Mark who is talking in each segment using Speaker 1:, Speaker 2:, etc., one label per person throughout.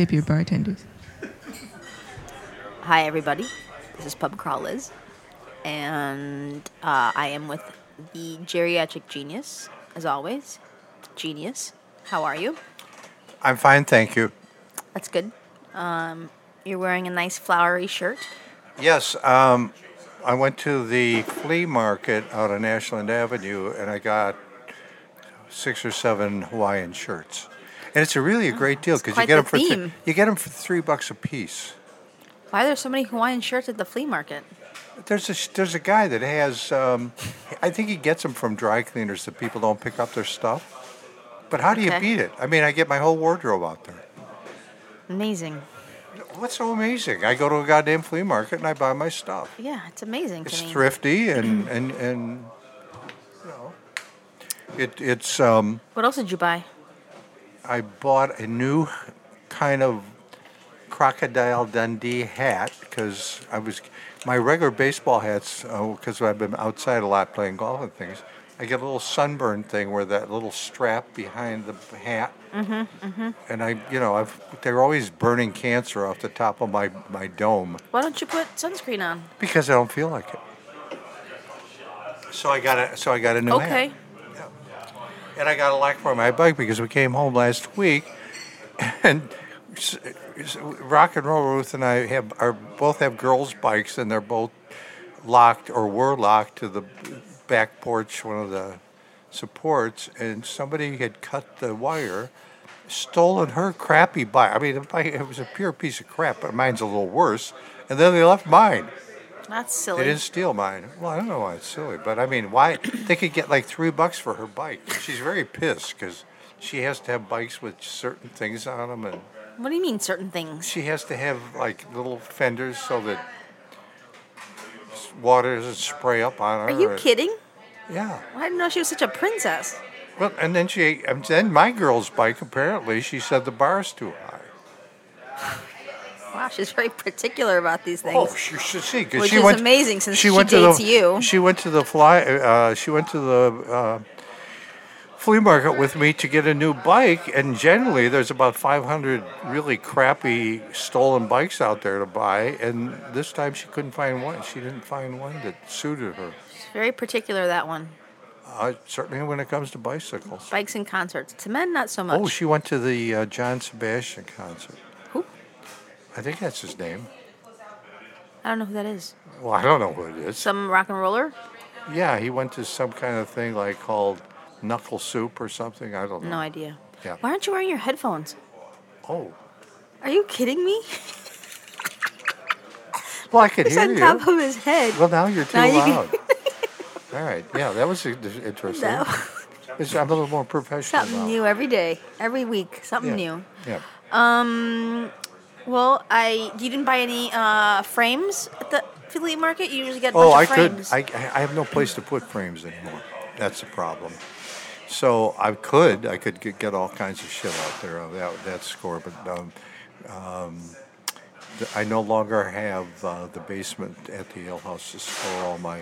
Speaker 1: Tip your bartenders.
Speaker 2: Hi, everybody. This is Pub Crawl Liz, and uh, I am with the geriatric genius, as always. Genius, how are you?
Speaker 3: I'm fine, thank you.
Speaker 2: That's good. Um, you're wearing a nice flowery shirt.
Speaker 3: Yes, um, I went to the flea market out on Ashland Avenue and I got six or seven Hawaiian shirts. And it's a really a great deal because you get
Speaker 2: the
Speaker 3: them for th-
Speaker 2: theme.
Speaker 3: you get them for three bucks a piece.
Speaker 2: Why are there so many Hawaiian shirts at the flea market?
Speaker 3: There's a there's a guy that has um, I think he gets them from dry cleaners that people don't pick up their stuff. But how do you
Speaker 2: Okay.
Speaker 3: beat it? I mean, I get my whole wardrobe out there.
Speaker 2: Amazing.
Speaker 3: What's so amazing? I go to a goddamn flea market and I buy my stuff.
Speaker 2: Yeah, it's amazing
Speaker 3: It's
Speaker 2: to me.
Speaker 3: thrifty and and and you know, it it's um.
Speaker 2: What else did you buy?
Speaker 3: I bought a new kind of crocodile Dundee hat because I was my regular baseball hats because I've been outside a lot playing golf and things. I get a little sunburn thing where that little strap behind the hat, mm-hmm, and I, you know, I've they're always burning cancer off the top of my my dome
Speaker 2: Why don't you put sunscreen on?
Speaker 3: because I don't feel like it. So I got a so I got a new hat.
Speaker 2: Okay.
Speaker 3: And I got a lock for my bike because we came home last week, and Rock and Roll Ruth and I have are both have girls' bikes, and they're both locked or were locked to the back porch, one of the supports, and somebody had cut the wire, stolen her crappy bike. I mean, the bike, it was a pure piece of crap, but mine's a little worse. And then they left mine.
Speaker 2: That's
Speaker 3: They
Speaker 2: silly.
Speaker 3: didn't steal mine. Well, I don't know why it's silly, but I mean, why they could get like three bucks for her bike? She's very pissed because she has to have bikes with certain things on them, and
Speaker 2: What do you mean certain things?
Speaker 3: she has to have like little fenders so that s- water doesn't spray up on her.
Speaker 2: Are you
Speaker 3: or-
Speaker 2: kidding?
Speaker 3: Yeah.
Speaker 2: I didn't know she was such a princess.
Speaker 3: Well, and then she, and then my girl's bike. Apparently, she said the bar's too high.
Speaker 2: Wow, she's very particular about these things.
Speaker 3: Oh, you should see because
Speaker 2: Which
Speaker 3: she
Speaker 2: is
Speaker 3: went.
Speaker 2: amazing since she
Speaker 3: went
Speaker 2: dates
Speaker 3: to the,
Speaker 2: you.
Speaker 3: She went to the fly. Uh, she went to the uh, flea market with me to get a new bike, and generally there's about 500 really crappy stolen bikes out there to buy, and this time she couldn't find one. She didn't find one that suited her.
Speaker 2: She's very particular, that one.
Speaker 3: Uh, certainly when it comes to bicycles.
Speaker 2: Bikes and concerts. To men, not so much.
Speaker 3: Oh, she went to the uh, John Sebastian concert. I think that's his name.
Speaker 2: I don't know who that is.
Speaker 3: Well, I don't know who it is.
Speaker 2: Some rock and roller?
Speaker 3: Yeah, he went to some kind of thing like called Knuckle Soup or something. I don't know.
Speaker 2: No idea.
Speaker 3: Yeah.
Speaker 2: Why aren't you wearing your headphones?
Speaker 3: Oh.
Speaker 2: Are you kidding me?
Speaker 3: Well, I could hear
Speaker 2: on
Speaker 3: you.
Speaker 2: top of his head.
Speaker 3: Well, now you're too
Speaker 2: Now you
Speaker 3: loud. All right. Yeah, that was interesting.
Speaker 2: No.
Speaker 3: It's- I'm a little more professional
Speaker 2: Something
Speaker 3: now.
Speaker 2: new every day, every week. Something
Speaker 3: Yeah.
Speaker 2: new.
Speaker 3: Yeah.
Speaker 2: Um, well, I you didn't buy any uh, frames at the flea market. You usually get a
Speaker 3: Oh, I
Speaker 2: bunch of
Speaker 3: could.
Speaker 2: frames.
Speaker 3: I, I have no place to put frames anymore. That's the problem. So I could. I could get, get all kinds of shit out there on that that score, but um, um, I no longer have uh, the basement at the ale house to store all my.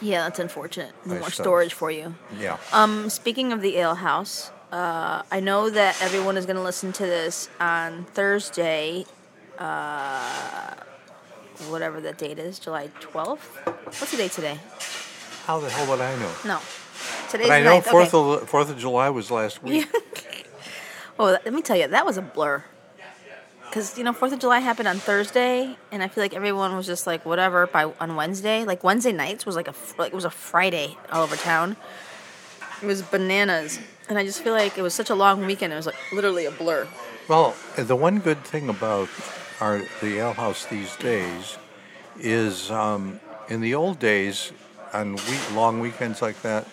Speaker 2: yeah, that's unfortunate. No more
Speaker 3: stuff.
Speaker 2: storage for you.
Speaker 3: Yeah.
Speaker 2: Um, speaking of the ale house, uh, I know that everyone is going to listen to this on Thursday, uh, whatever that date is, July 12th. What's the date today?
Speaker 3: How the hell would I know?
Speaker 2: No. Today's
Speaker 3: But I know Fourth
Speaker 2: okay.
Speaker 3: of Fourth of July was last week.
Speaker 2: Oh, let me tell you, that was a blur. Because, you know, 4th of July happened on Thursday, and I feel like everyone was just like, whatever, by on Wednesday. Like, Wednesday nights was like a, like, it was a Friday all over town. It was bananas. And I just feel like it was such a long weekend, it was like literally a blur.
Speaker 3: Well, the one good thing about our the ale house these days is um, in the old days on week, long weekends like that,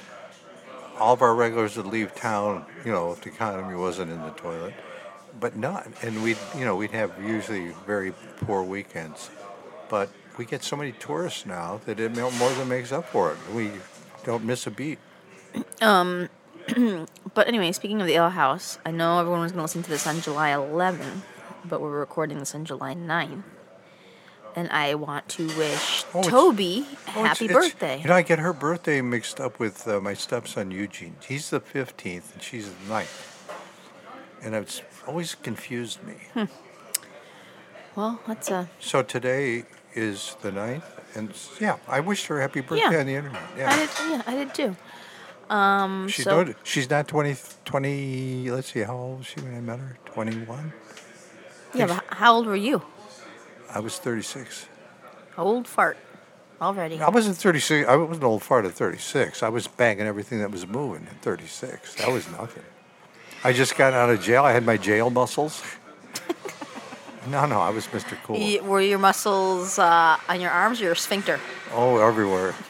Speaker 3: all of our regulars would leave town. You know, if the economy wasn't in the toilet, but not. And we, you know, we'd have usually very poor weekends, but we get so many tourists now that it more than makes up for it. We don't miss a beat.
Speaker 2: But anyway, speaking of the Ale House, I know everyone was going to listen to this on July 11th, but we're recording this on July 9th. And I want to wish
Speaker 3: Oh,
Speaker 2: Toby a
Speaker 3: Oh,
Speaker 2: happy
Speaker 3: it's-
Speaker 2: birthday.
Speaker 3: You know, I get her birthday mixed up with uh, my stepson Eugene. He's the 15th and she's the 9th. And it's always confused me.
Speaker 2: Hmm. well, that's a.
Speaker 3: So today is the 9th. And yeah, I wished her happy birthday
Speaker 2: Yeah.
Speaker 3: on the internet.
Speaker 2: I
Speaker 3: Yeah.
Speaker 2: did, yeah, I did too. Um,
Speaker 3: She's,
Speaker 2: so,
Speaker 3: not, she's not 20, 20, let's see, how old was she when I met her? 21?
Speaker 2: yeah, but how old were you?
Speaker 3: I was 36.
Speaker 2: Old fart already.
Speaker 3: I wasn't 36. I wasn't an old fart at 36. I was banging everything that was moving at 36. That was nothing. I just got out of jail. I had my jail muscles. no, no, I was Mr. Cool.
Speaker 2: Y- Were your muscles uh, on your arms or your sphincter?
Speaker 3: Oh, everywhere.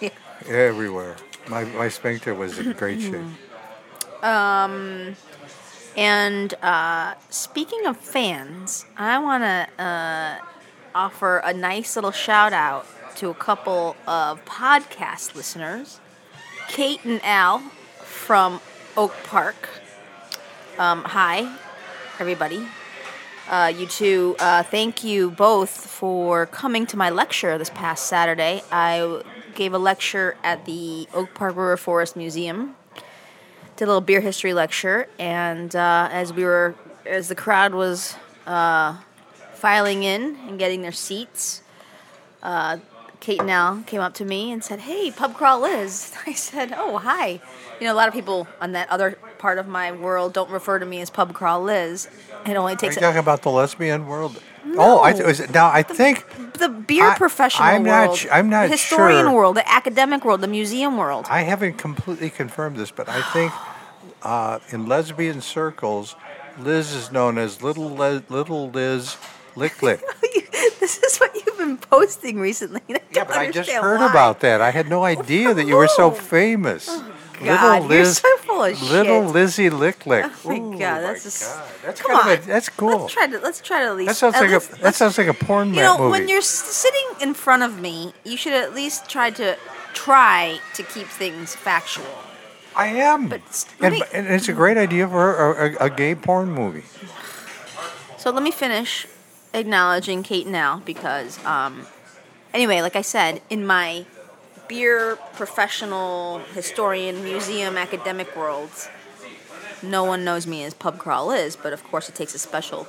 Speaker 2: Yeah.
Speaker 3: Everywhere. My, my sphincter was in great shape.
Speaker 2: Um, And uh, speaking of fans, I want to uh, offer a nice little shout out to a couple of podcast listeners Kate and Al from Oak Park. Um, hi, everybody. Uh, you two, uh, thank you both for coming to my lecture this past Saturday. I gave a lecture at the Oak Park River Forest Museum did a little beer history lecture, and uh, as we were, as the crowd was uh, filing in and getting their seats, uh, Kate and Al came up to me and said, "Hey, pub crawl Liz." I said, "Oh, hi." You know, a lot of people on that other part of my world don't refer to me as pub crawl Liz. It only takes.
Speaker 3: Are you talking about the lesbian world? Oh, I th- was, now I think
Speaker 2: the beer
Speaker 3: I-
Speaker 2: professional
Speaker 3: I'm not sh- I'm not
Speaker 2: the historian
Speaker 3: sure.
Speaker 2: world, the academic world, the museum world.
Speaker 3: I haven't completely confirmed this, but I think uh, in lesbian circles, Liz is known as Little Le- Little Liz Lick Lick.
Speaker 2: this is what you've been posting recently. I
Speaker 3: Yeah, but I just heard
Speaker 2: why.
Speaker 3: about that. I had no idea that you were so famous.
Speaker 2: God, you're so full of
Speaker 3: Little
Speaker 2: shit.
Speaker 3: Lizzie Lick Lick.
Speaker 2: Oh my
Speaker 3: Ooh,
Speaker 2: God,
Speaker 3: my
Speaker 2: that's just-
Speaker 3: God. That's
Speaker 2: Come
Speaker 3: kind of
Speaker 2: on.
Speaker 3: a, that's cool.
Speaker 2: Let's try to let's try to at least.
Speaker 3: That sounds
Speaker 2: at
Speaker 3: like
Speaker 2: least-
Speaker 3: a that sounds like a porn
Speaker 2: movie.
Speaker 3: You
Speaker 2: know,
Speaker 3: movie.
Speaker 2: when you're sitting in front of me, you should at least try to try to keep things factual.
Speaker 3: I am,
Speaker 2: But
Speaker 3: and,
Speaker 2: me-
Speaker 3: and it's a great idea for a, a, a gay porn movie.
Speaker 2: So let me finish acknowledging Kate now because, um, anyway, like I said, in my beer professional historian museum academic worlds, no one knows me as Pub Crawl Liz, but of course it takes a special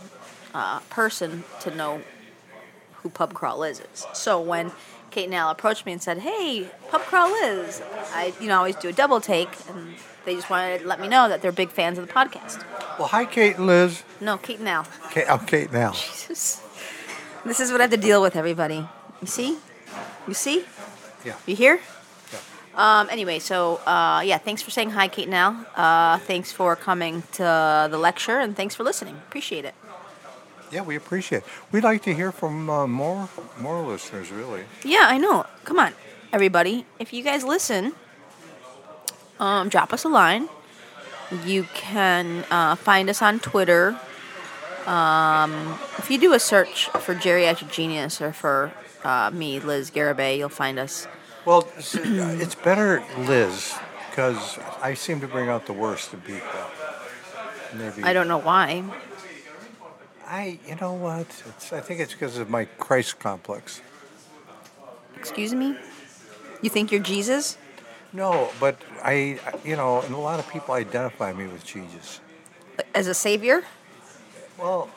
Speaker 2: uh, person to know who Pub Crawl is. So when Kate and Al approached me and said, "Hey, Pub Crawl Liz," I you know always do a double take, and they just wanted to let me know that they're big fans of the podcast.
Speaker 3: Well, hi, Kate and Liz.
Speaker 2: No, Kate and Al.
Speaker 3: Kate, oh, Kate now.
Speaker 2: Jesus. This is what I have to deal with, everybody. You see? You see?
Speaker 3: Yeah.
Speaker 2: You hear? Um, anyway, so uh, yeah, thanks for saying hi, Kate and Al. Uh, thanks for coming to the lecture, and thanks for listening. Appreciate it.
Speaker 3: Yeah, we appreciate. it. We'd like to hear from uh, more more listeners, really.
Speaker 2: Yeah, I know. Come on, everybody. If you guys listen, um, drop us a line. You can uh, find us on Twitter. Um, if you do a search for Geriatric Genius or for uh, me, Liz Garibay, you'll find us.
Speaker 3: Well, uh, it's better, Liz, because I seem to bring out the worst in people. Maybe
Speaker 2: I don't know why.
Speaker 3: I, you know what? It's, I think it's because of my Christ complex.
Speaker 2: Excuse me? You think you're Jesus?
Speaker 3: No, but I, you know, and a lot of people identify me with Jesus.
Speaker 2: As a savior?
Speaker 3: Well,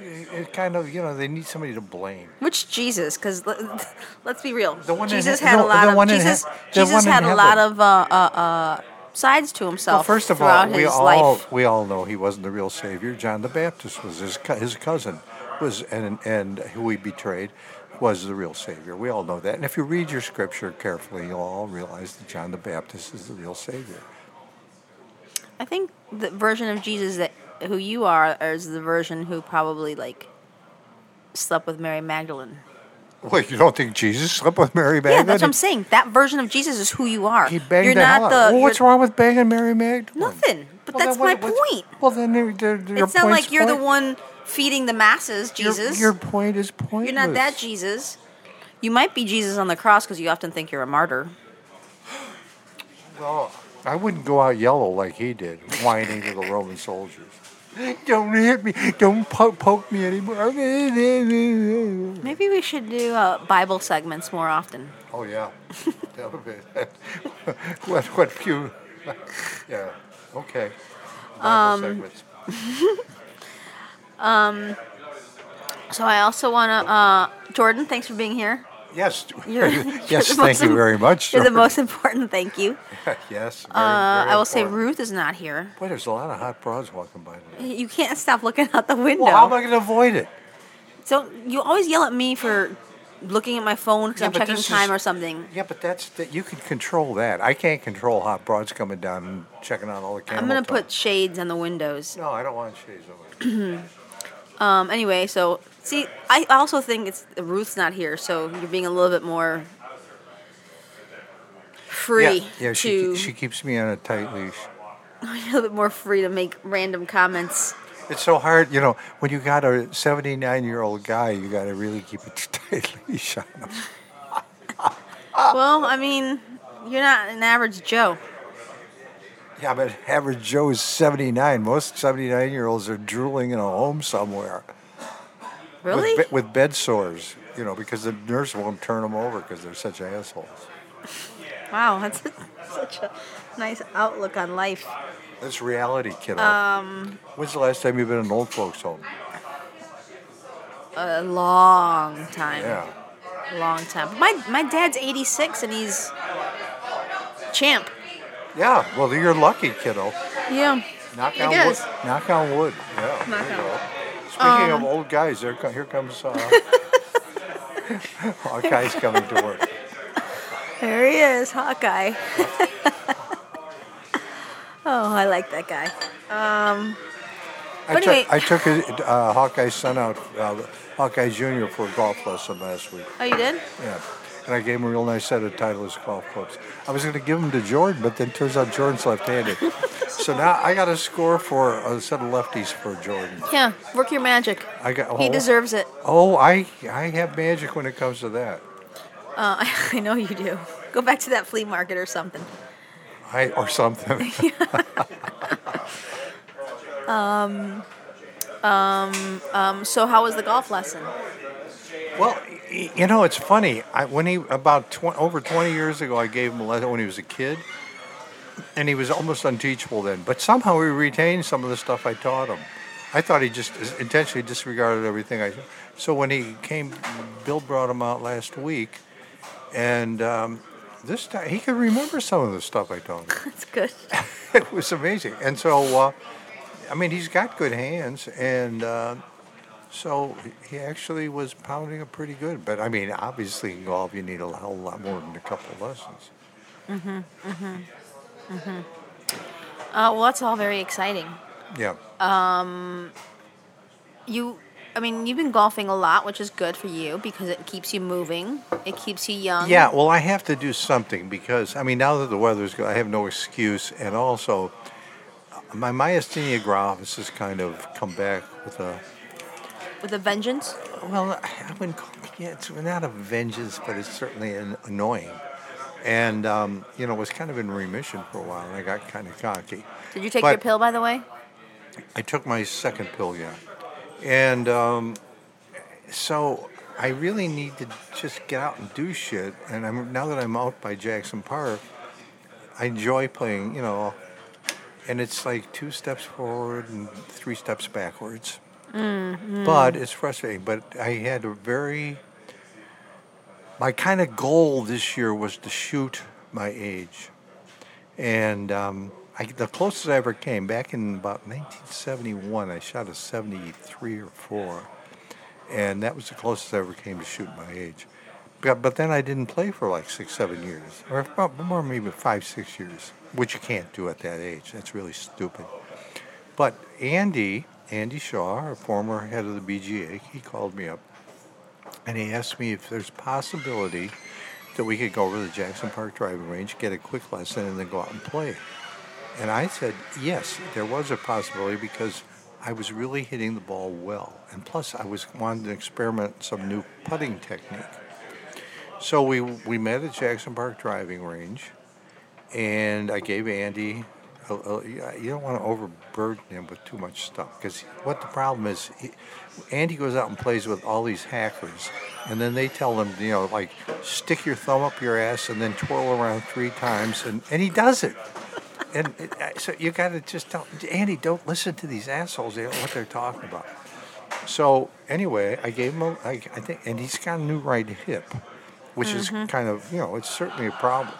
Speaker 3: it, kind of, you know, they need somebody to blame.
Speaker 2: Which Jesus? Because let's be real.
Speaker 3: The one
Speaker 2: Jesus had a lot of Jesus. Jesus had a lot of uh, uh, uh, sides to himself.
Speaker 3: Well, first of all, we all
Speaker 2: life.
Speaker 3: we all know he wasn't the real savior. John the Baptist was his his cousin, was and and who he betrayed was the real savior. We all know that. And if you read your scripture carefully, you'll all realize that John the Baptist is the real savior.
Speaker 2: I think the version of Jesus that who you are is the version who probably like slept with Mary Magdalene.
Speaker 3: Wait, you don't think Jesus slept with Mary Magdalene?
Speaker 2: Yeah, that's what I'm saying. That version of Jesus is who you are.
Speaker 3: He banged
Speaker 2: you're
Speaker 3: the
Speaker 2: not
Speaker 3: hell
Speaker 2: the.
Speaker 3: Well, what's
Speaker 2: you're-
Speaker 3: wrong with banging Mary Magdalene?
Speaker 2: Nothing. But
Speaker 3: Well,
Speaker 2: that's
Speaker 3: then
Speaker 2: my
Speaker 3: what- what's-
Speaker 2: point.
Speaker 3: Well, then your, your,
Speaker 2: It's not
Speaker 3: point's
Speaker 2: like you're the
Speaker 3: point-
Speaker 2: one feeding the masses,
Speaker 3: your-
Speaker 2: Jesus.
Speaker 3: Your, point is pointless.
Speaker 2: You're not that Jesus. You might be Jesus on the cross because you often think you're a martyr.
Speaker 3: Well, I wouldn't go out yellow like he did, whining to the Roman soldiers. Don't hit me! Don't po- poke me anymore.
Speaker 2: Maybe we should do uh, Bible segments more often.
Speaker 3: Oh yeah, that would be what what few? Yeah, okay. Bible
Speaker 2: Um,
Speaker 3: segments.
Speaker 2: So I also want to, uh, Jordan, thanks for being here.
Speaker 3: Yes, yes. Thank you very much.
Speaker 2: You're the most important thank you.
Speaker 3: yes. Very,
Speaker 2: Uh,
Speaker 3: very
Speaker 2: I will say. Ruth is not here.
Speaker 3: Boy, there's a lot of hot broads walking by today.
Speaker 2: You can't stop looking out the window.
Speaker 3: Well, how am I going to avoid it?
Speaker 2: so you always yell at me for looking at my phone because
Speaker 3: Yeah,
Speaker 2: I'm checking time
Speaker 3: is-
Speaker 2: or something.
Speaker 3: Yeah, but that's that. You can control that. I can't control hot broads coming down and checking out all the cameras.
Speaker 2: I'm gonna put shades on the windows.
Speaker 3: No, I don't want shades over.
Speaker 2: Um. Anyway, so see, I also think it's Ruth's not here, so you're being a little bit more free
Speaker 3: yeah, yeah. She
Speaker 2: to
Speaker 3: she keeps me on a tight leash.
Speaker 2: a little bit more free to make random comments.
Speaker 3: It's so hard, you know, when you got a 79 year old guy, you got to really keep a tight leash on him.
Speaker 2: well, I mean, you're not an average Joe.
Speaker 3: Yeah, but average Joe is 79. Most 79 year olds are drooling in a home somewhere.
Speaker 2: Really?
Speaker 3: With, with bed sores, you know, because the nurse won't turn them over because they're such assholes.
Speaker 2: Wow, that's such a nice outlook on life.
Speaker 3: That's reality, kiddo.
Speaker 2: Um,
Speaker 3: When's the last time you've been in an old folks' home?
Speaker 2: a long time.
Speaker 3: Yeah.
Speaker 2: Long time. My my dad's 86 and he's champ.
Speaker 3: Yeah, well, you're lucky, kiddo.
Speaker 2: Yeah.
Speaker 3: Knock
Speaker 2: I
Speaker 3: on
Speaker 2: guess.
Speaker 3: wood. Knock on wood. Yeah.
Speaker 2: Knock on
Speaker 3: go. Speaking
Speaker 2: Um,
Speaker 3: of old guys, there, here comes uh, Hawkeye's coming to work.
Speaker 2: There he is, Hawkeye. oh, I like that guy. Um,
Speaker 3: I
Speaker 2: anyway-
Speaker 3: took I took a, uh, Hawkeye's son out, uh, Hawkeye Junior, for a golf lesson last week.
Speaker 2: oh, you did?
Speaker 3: Yeah. And I gave him a real nice set of Titleist golf clubs. I was going to give them to Jordan, but then turns out Jordan's left-handed. so now I got a score for a set of lefties for Jordan.
Speaker 2: Yeah. Work your magic.
Speaker 3: I got.
Speaker 2: He
Speaker 3: oh,
Speaker 2: deserves it.
Speaker 3: Oh, I I have magic when it comes to that.
Speaker 2: Uh, I know you do. Go back to that flea market or something.
Speaker 3: I or something.
Speaker 2: Um, um, um, so how was the golf lesson?
Speaker 3: Well, you know, it's funny. I, when he about tw- over 20 years ago, I gave him a lesson when he was a kid, and he was almost unteachable then. But somehow he retained some of the stuff I taught him. I thought he just intentionally disregarded everything I. So when he came, Bill brought him out last week, and um, this time he could remember some of the stuff I taught him.
Speaker 2: That's good.
Speaker 3: it was amazing. And so, uh, I mean, he's got good hands, and uh, so he actually was pounding it pretty good. But I mean, obviously, in golf, you need a whole lot more than a couple of lessons. Mhm. Mhm. Mhm.
Speaker 2: Uh, well, that's all very exciting.
Speaker 3: Yeah.
Speaker 2: Um, You, I mean, you've been golfing a lot, which is good for you because it keeps you moving. It keeps you young.
Speaker 3: Yeah, well, I have to do something because I mean, now that the weather's good, I have no excuse, and also uh, my myasthenia gravis has kind of come back with a
Speaker 2: With a vengeance.
Speaker 3: Well, I wouldn't call yeah, it's not a vengeance, but it's certainly an annoying. And, um, you know, was kind of in remission for a while, and I got kind of cocky.
Speaker 2: Did you take
Speaker 3: But-
Speaker 2: your pill, by the way?
Speaker 3: I took my second pill, yeah. And um, so I really need to just get out and do shit. And I'm, now that I'm out by Jackson Park, I enjoy playing, you know, and it's like two steps forward and three steps backwards. But it's frustrating. But I had a very, my kind of goal this year was to shoot my age. And um, I, the closest I ever came, back in about 1971, I shot a 73 or 4. And that was the closest I ever came to shooting my age. But, but then I didn't play for like six, seven years, or more maybe five, six years, which you can't do at that age. That's really stupid. But Andy, Andy Shaw, a former head of the BGA, he called me up and he asked me if there's possibility that we could go over to the Jackson Park driving range, get a quick lesson, and then go out and play. And I said, yes, there was a possibility because I was really hitting the ball well. And plus, I was wanting to experiment some new putting technique. So we, we met at Jackson Park driving range, and I gave Andy. You don't want to overburden him with too much stuff because what the problem is, he, Andy goes out and plays with all these hackers, and then they tell him, you know, like stick your thumb up your ass and then twirl around three times, and, and he does it. And it, uh, so you got to just tell Andy, don't listen to these assholes. They don't know what they're talking about. So anyway, I gave him, a, I, I think, and he's got a new right hip, which is kind of, you know, it's certainly a problem.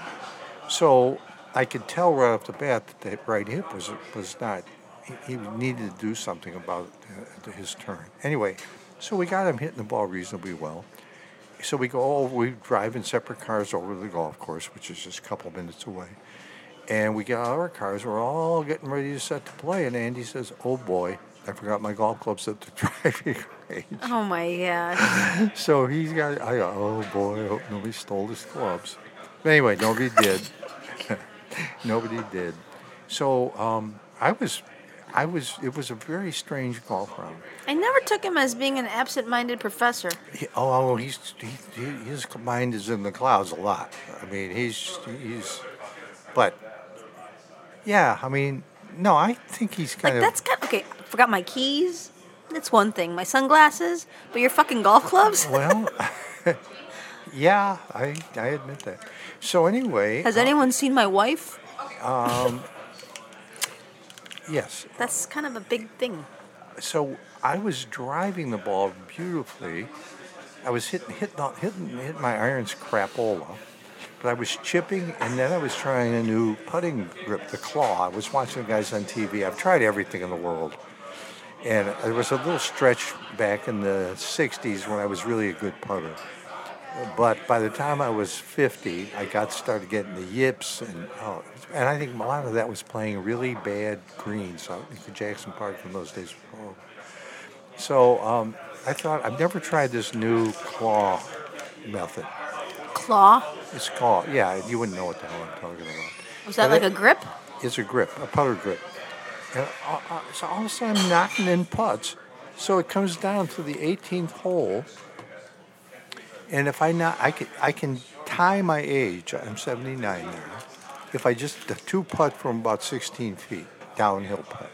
Speaker 3: So I could tell right off the bat that that right hip was was not. He, he needed to do something about uh, his turn. Anyway, so we got him hitting the ball reasonably well. So we go. Oh, we drive in separate cars over to the golf course, which is just a couple minutes away. And we get out of our cars. We're all getting ready to set to play. And Andy says, "Oh boy, I forgot my golf clubs at the driving range."
Speaker 2: Oh my gosh.
Speaker 3: So he's got. I go, oh boy, I hope nobody stole his clubs. But anyway, nobody did. nobody did. So um, I was, I was. It was a very strange golf round.
Speaker 2: I never took him as being an absent-minded professor.
Speaker 3: He, oh, oh, he's he, he, his mind is in the clouds a lot. I mean, he's he's, but yeah, I mean, no, I think he's
Speaker 2: Like
Speaker 3: kind of.
Speaker 2: that's kind of, okay. I forgot my keys. That's one thing. My sunglasses, but your fucking golf clubs.
Speaker 3: well, yeah, I I admit that. So anyway,
Speaker 2: Has
Speaker 3: uh,
Speaker 2: anyone seen my wife?
Speaker 3: Um, yes.
Speaker 2: That's kind of a big thing.
Speaker 3: so I was driving the ball beautifully. I was hitting hitting hitting, hitting my irons crapola, but I was chipping, and then I was trying a new putting grip, the claw. I was watching the guys on TV. I've tried everything in the world, and there was a little stretch back in the '60s when I was really a good putter. But by the time I was 50, I got started getting the yips, and oh, and I think a lot of that was playing really bad greens. out in Jackson Park in those days. horrible. So um, I thought I've never tried this new claw method.
Speaker 2: Claw.
Speaker 3: It's claw. yeah. You wouldn't know what the hell I'm talking about.
Speaker 2: Was that
Speaker 3: But
Speaker 2: like
Speaker 3: it-
Speaker 2: a grip?
Speaker 3: It's a grip, a putter grip. And uh, uh, so all of a sudden I'm knocking in putts. So it comes down to the 18th hole. And if I not, I can I can tie my age. I'm 79 now. If I just the two putt from about 16 feet downhill putt,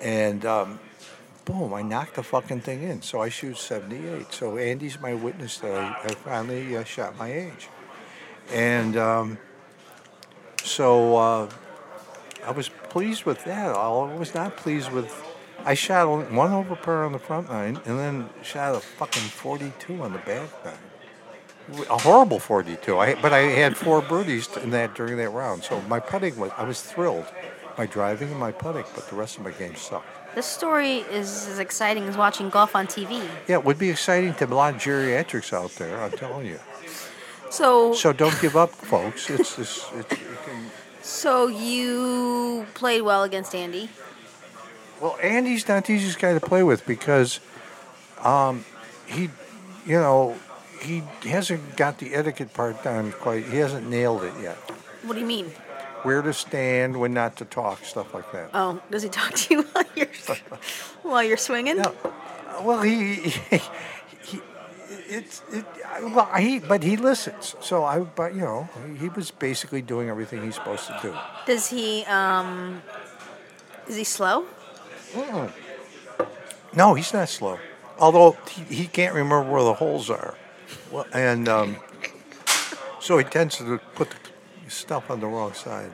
Speaker 3: and um, boom, I knocked the fucking thing in. So I shoot 78. So Andy's my witness that I, I finally uh, shot my age, and um, so. Uh, I was pleased with that. I was not pleased with. I shot one over par on the front nine, and then shot a fucking 42 on the back nine. A horrible 42. I but I had four birdies in that during that round. So my putting was. I was thrilled. My driving and my putting, but the rest of my game sucked.
Speaker 2: This story is as exciting as watching golf on TV.
Speaker 3: Yeah, it would be exciting to a lot of geriatrics out there. I'm telling you.
Speaker 2: So,
Speaker 3: So don't give up, folks. It's this. It's, it can,
Speaker 2: so you played well against Andy.
Speaker 3: Well, Andy's not the easiest guy to play with because um, he, you know, he hasn't got the etiquette part down quite. He hasn't nailed it yet.
Speaker 2: What do you mean?
Speaker 3: Where to stand, when not to talk, stuff like that.
Speaker 2: Oh, does he talk to you while you're while you're swinging?
Speaker 3: No, well, he, he, he it's it. Well, he, but he listens. So I, but you know, he was basically doing everything he's supposed to do.
Speaker 2: Does he um is he slow?
Speaker 3: No, he's not slow. Although he, he can't remember where the holes are. Well, and um, so he tends to put the stuff on the wrong side.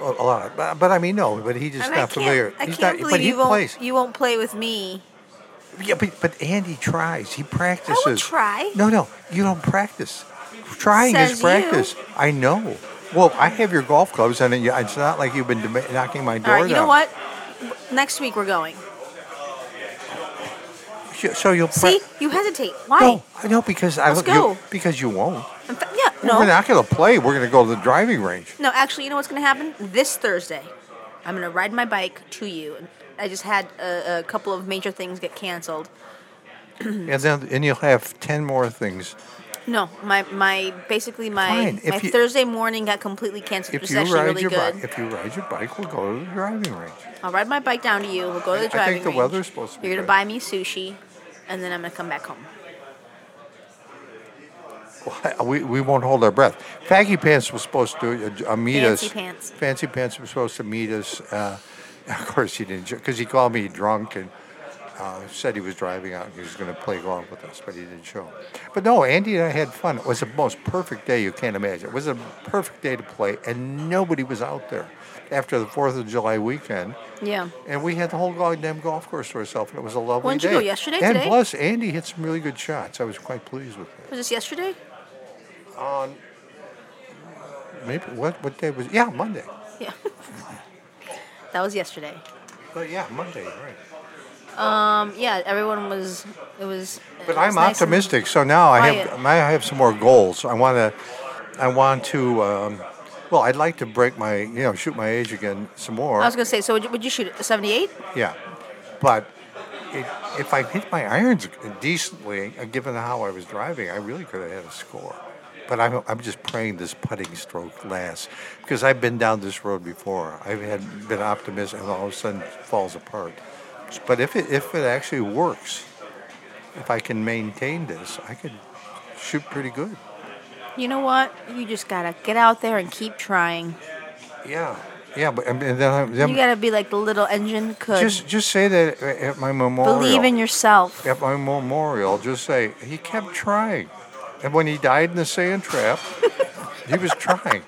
Speaker 3: A a lot. But, but I mean, no, but he's just
Speaker 2: And
Speaker 3: not familiar.
Speaker 2: I
Speaker 3: he's
Speaker 2: can't
Speaker 3: not,
Speaker 2: believe
Speaker 3: he
Speaker 2: you won't
Speaker 3: plays.
Speaker 2: you won't play with me.
Speaker 3: Yeah, but, but Andy tries. He practices.
Speaker 2: I will try.
Speaker 3: No, no, you don't practice. Trying
Speaker 2: Says
Speaker 3: is
Speaker 2: you.
Speaker 3: practice. I know. Well, I have your golf clubs, and it's not like you've been dem- knocking my
Speaker 2: All
Speaker 3: door
Speaker 2: right, you know
Speaker 3: down.
Speaker 2: what? Next week we're going.
Speaker 3: So- you'll pra-
Speaker 2: See, you hesitate. Why?
Speaker 3: No, I know because I
Speaker 2: Let's
Speaker 3: you-
Speaker 2: go.
Speaker 3: because you won't.
Speaker 2: In fa- yeah,
Speaker 3: We're not going to play. We're going to go to the driving range.
Speaker 2: no. Actually, you know what's going to happen this Thursday? I'm going to ride my bike to you. I just had a, a couple of major things get canceled.
Speaker 3: And then and you'll have ten more things
Speaker 2: No, my my basically my my
Speaker 3: you-
Speaker 2: Thursday morning got completely canceled.
Speaker 3: If you ride
Speaker 2: really
Speaker 3: your
Speaker 2: good.
Speaker 3: bike, if you ride your bike, we'll go to the driving range.
Speaker 2: I'll ride my bike down to you. We'll go to the
Speaker 3: I
Speaker 2: driving
Speaker 3: think the
Speaker 2: range.
Speaker 3: weather's supposed to be
Speaker 2: You're gonna buy me sushi, and then I'm gonna come back home.
Speaker 3: We, we won't hold our breath. Faggy Pants was supposed to uh, meet
Speaker 2: Fancy
Speaker 3: us.
Speaker 2: Pants.
Speaker 3: Fancy Pants was supposed to meet us. Uh, of course, he didn't because he called me drunk and uh, said he was driving out and he was going to play golf with us, but he didn't show. But no, Andy and I had fun. It was the most perfect day you can't imagine. It was a perfect day to play, and nobody was out there after the Fourth of July weekend.
Speaker 2: Yeah.
Speaker 3: And we had the whole goddamn golf course to ourselves, and it was a lovely
Speaker 2: When'd
Speaker 3: day.
Speaker 2: you go, yesterday,
Speaker 3: And
Speaker 2: today?
Speaker 3: plus, Andy hit some really good shots. I was quite pleased with that.
Speaker 2: Was this yesterday?
Speaker 3: On maybe what what day was? Yeah, Monday.
Speaker 2: Yeah. that was yesterday.
Speaker 3: But yeah, Monday, right?
Speaker 2: Um. Yeah. Everyone was. It was.
Speaker 3: But
Speaker 2: it
Speaker 3: I'm
Speaker 2: nice
Speaker 3: optimistic. So now I have. I have some more goals. I want to I want to. Um, well, I'd like to break my you know shoot my age again some more.
Speaker 2: I was gonna say. So would you, would you shoot a 78?
Speaker 3: Yeah, but it, if I hit my irons decently, uh, given how I was driving, I really could have had a score. But I'm, I'm just praying this putting stroke lasts because I've been down this road before. I've had been optimistic and all of a sudden it falls apart. But if it if it actually works, if I can maintain this, I could shoot pretty good.
Speaker 2: You know what? You just gotta get out there and keep trying.
Speaker 3: Yeah, yeah. But and then, I, then
Speaker 2: You gotta be like the little engine could.
Speaker 3: just just say that at my memorial.
Speaker 2: Believe in yourself.
Speaker 3: at my memorial, just say he kept trying, and when he died in the sand trap, he was trying.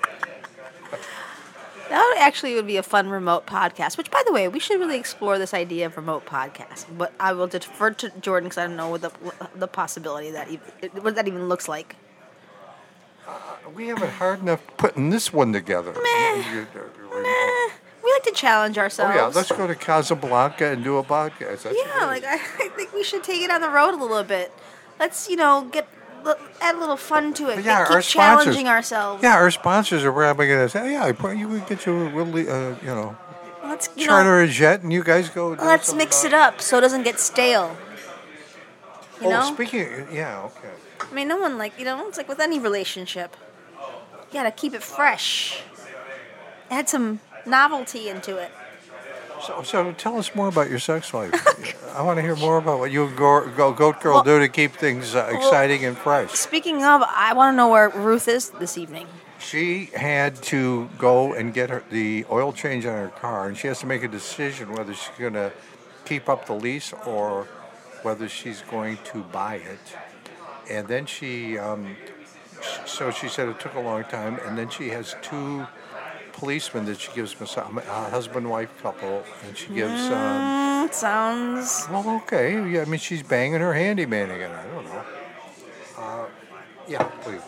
Speaker 2: That actually would be a fun remote podcast. Which, by the way, we should really explore this idea of remote podcast. But I will defer to Jordan because I don't know what the the possibility that even, what that even looks like.
Speaker 3: Uh, we have it hard enough putting this one together.
Speaker 2: Meh.
Speaker 3: Oh
Speaker 2: We like to challenge ourselves.
Speaker 3: Oh yeah, let's go to Casablanca and do a podcast. That's
Speaker 2: Yeah, like I, I think we should take it on the road a little bit. Let's you know get add a little fun to it.
Speaker 3: But yeah,
Speaker 2: keep
Speaker 3: our sponsors-
Speaker 2: challenging ourselves.
Speaker 3: yeah, our sponsors are probably going to say, "Yeah, you would get you a really, uh, you know,
Speaker 2: Let's you
Speaker 3: charter
Speaker 2: know,
Speaker 3: a jet, and you guys go."
Speaker 2: let's mix it up so it doesn't get stale. You
Speaker 3: oh,
Speaker 2: know,
Speaker 3: speaking, yeah, okay.
Speaker 2: I mean, no one like you know. It's like with any relationship, you gotta keep it fresh. Add some novelty into it.
Speaker 3: So, so tell us more about your sex life. I want to hear more about what you and Go, Go, Goat Girl
Speaker 2: Well-
Speaker 3: do to keep things uh, exciting and fresh.
Speaker 2: Speaking of, I want to know where Ruth is this evening.
Speaker 3: She had to go and get her the oil change on her car, and she has to make a decision whether she's going to keep up the lease or whether she's going to buy it. And then she, um, so she said it took a long time, and then she has two policemen that she gives massage, a husband-wife couple, and she gives. Um,
Speaker 2: Mm, sounds
Speaker 3: well, okay, yeah, I mean she's banging her handyman again. I don't know. Uh, yeah, please.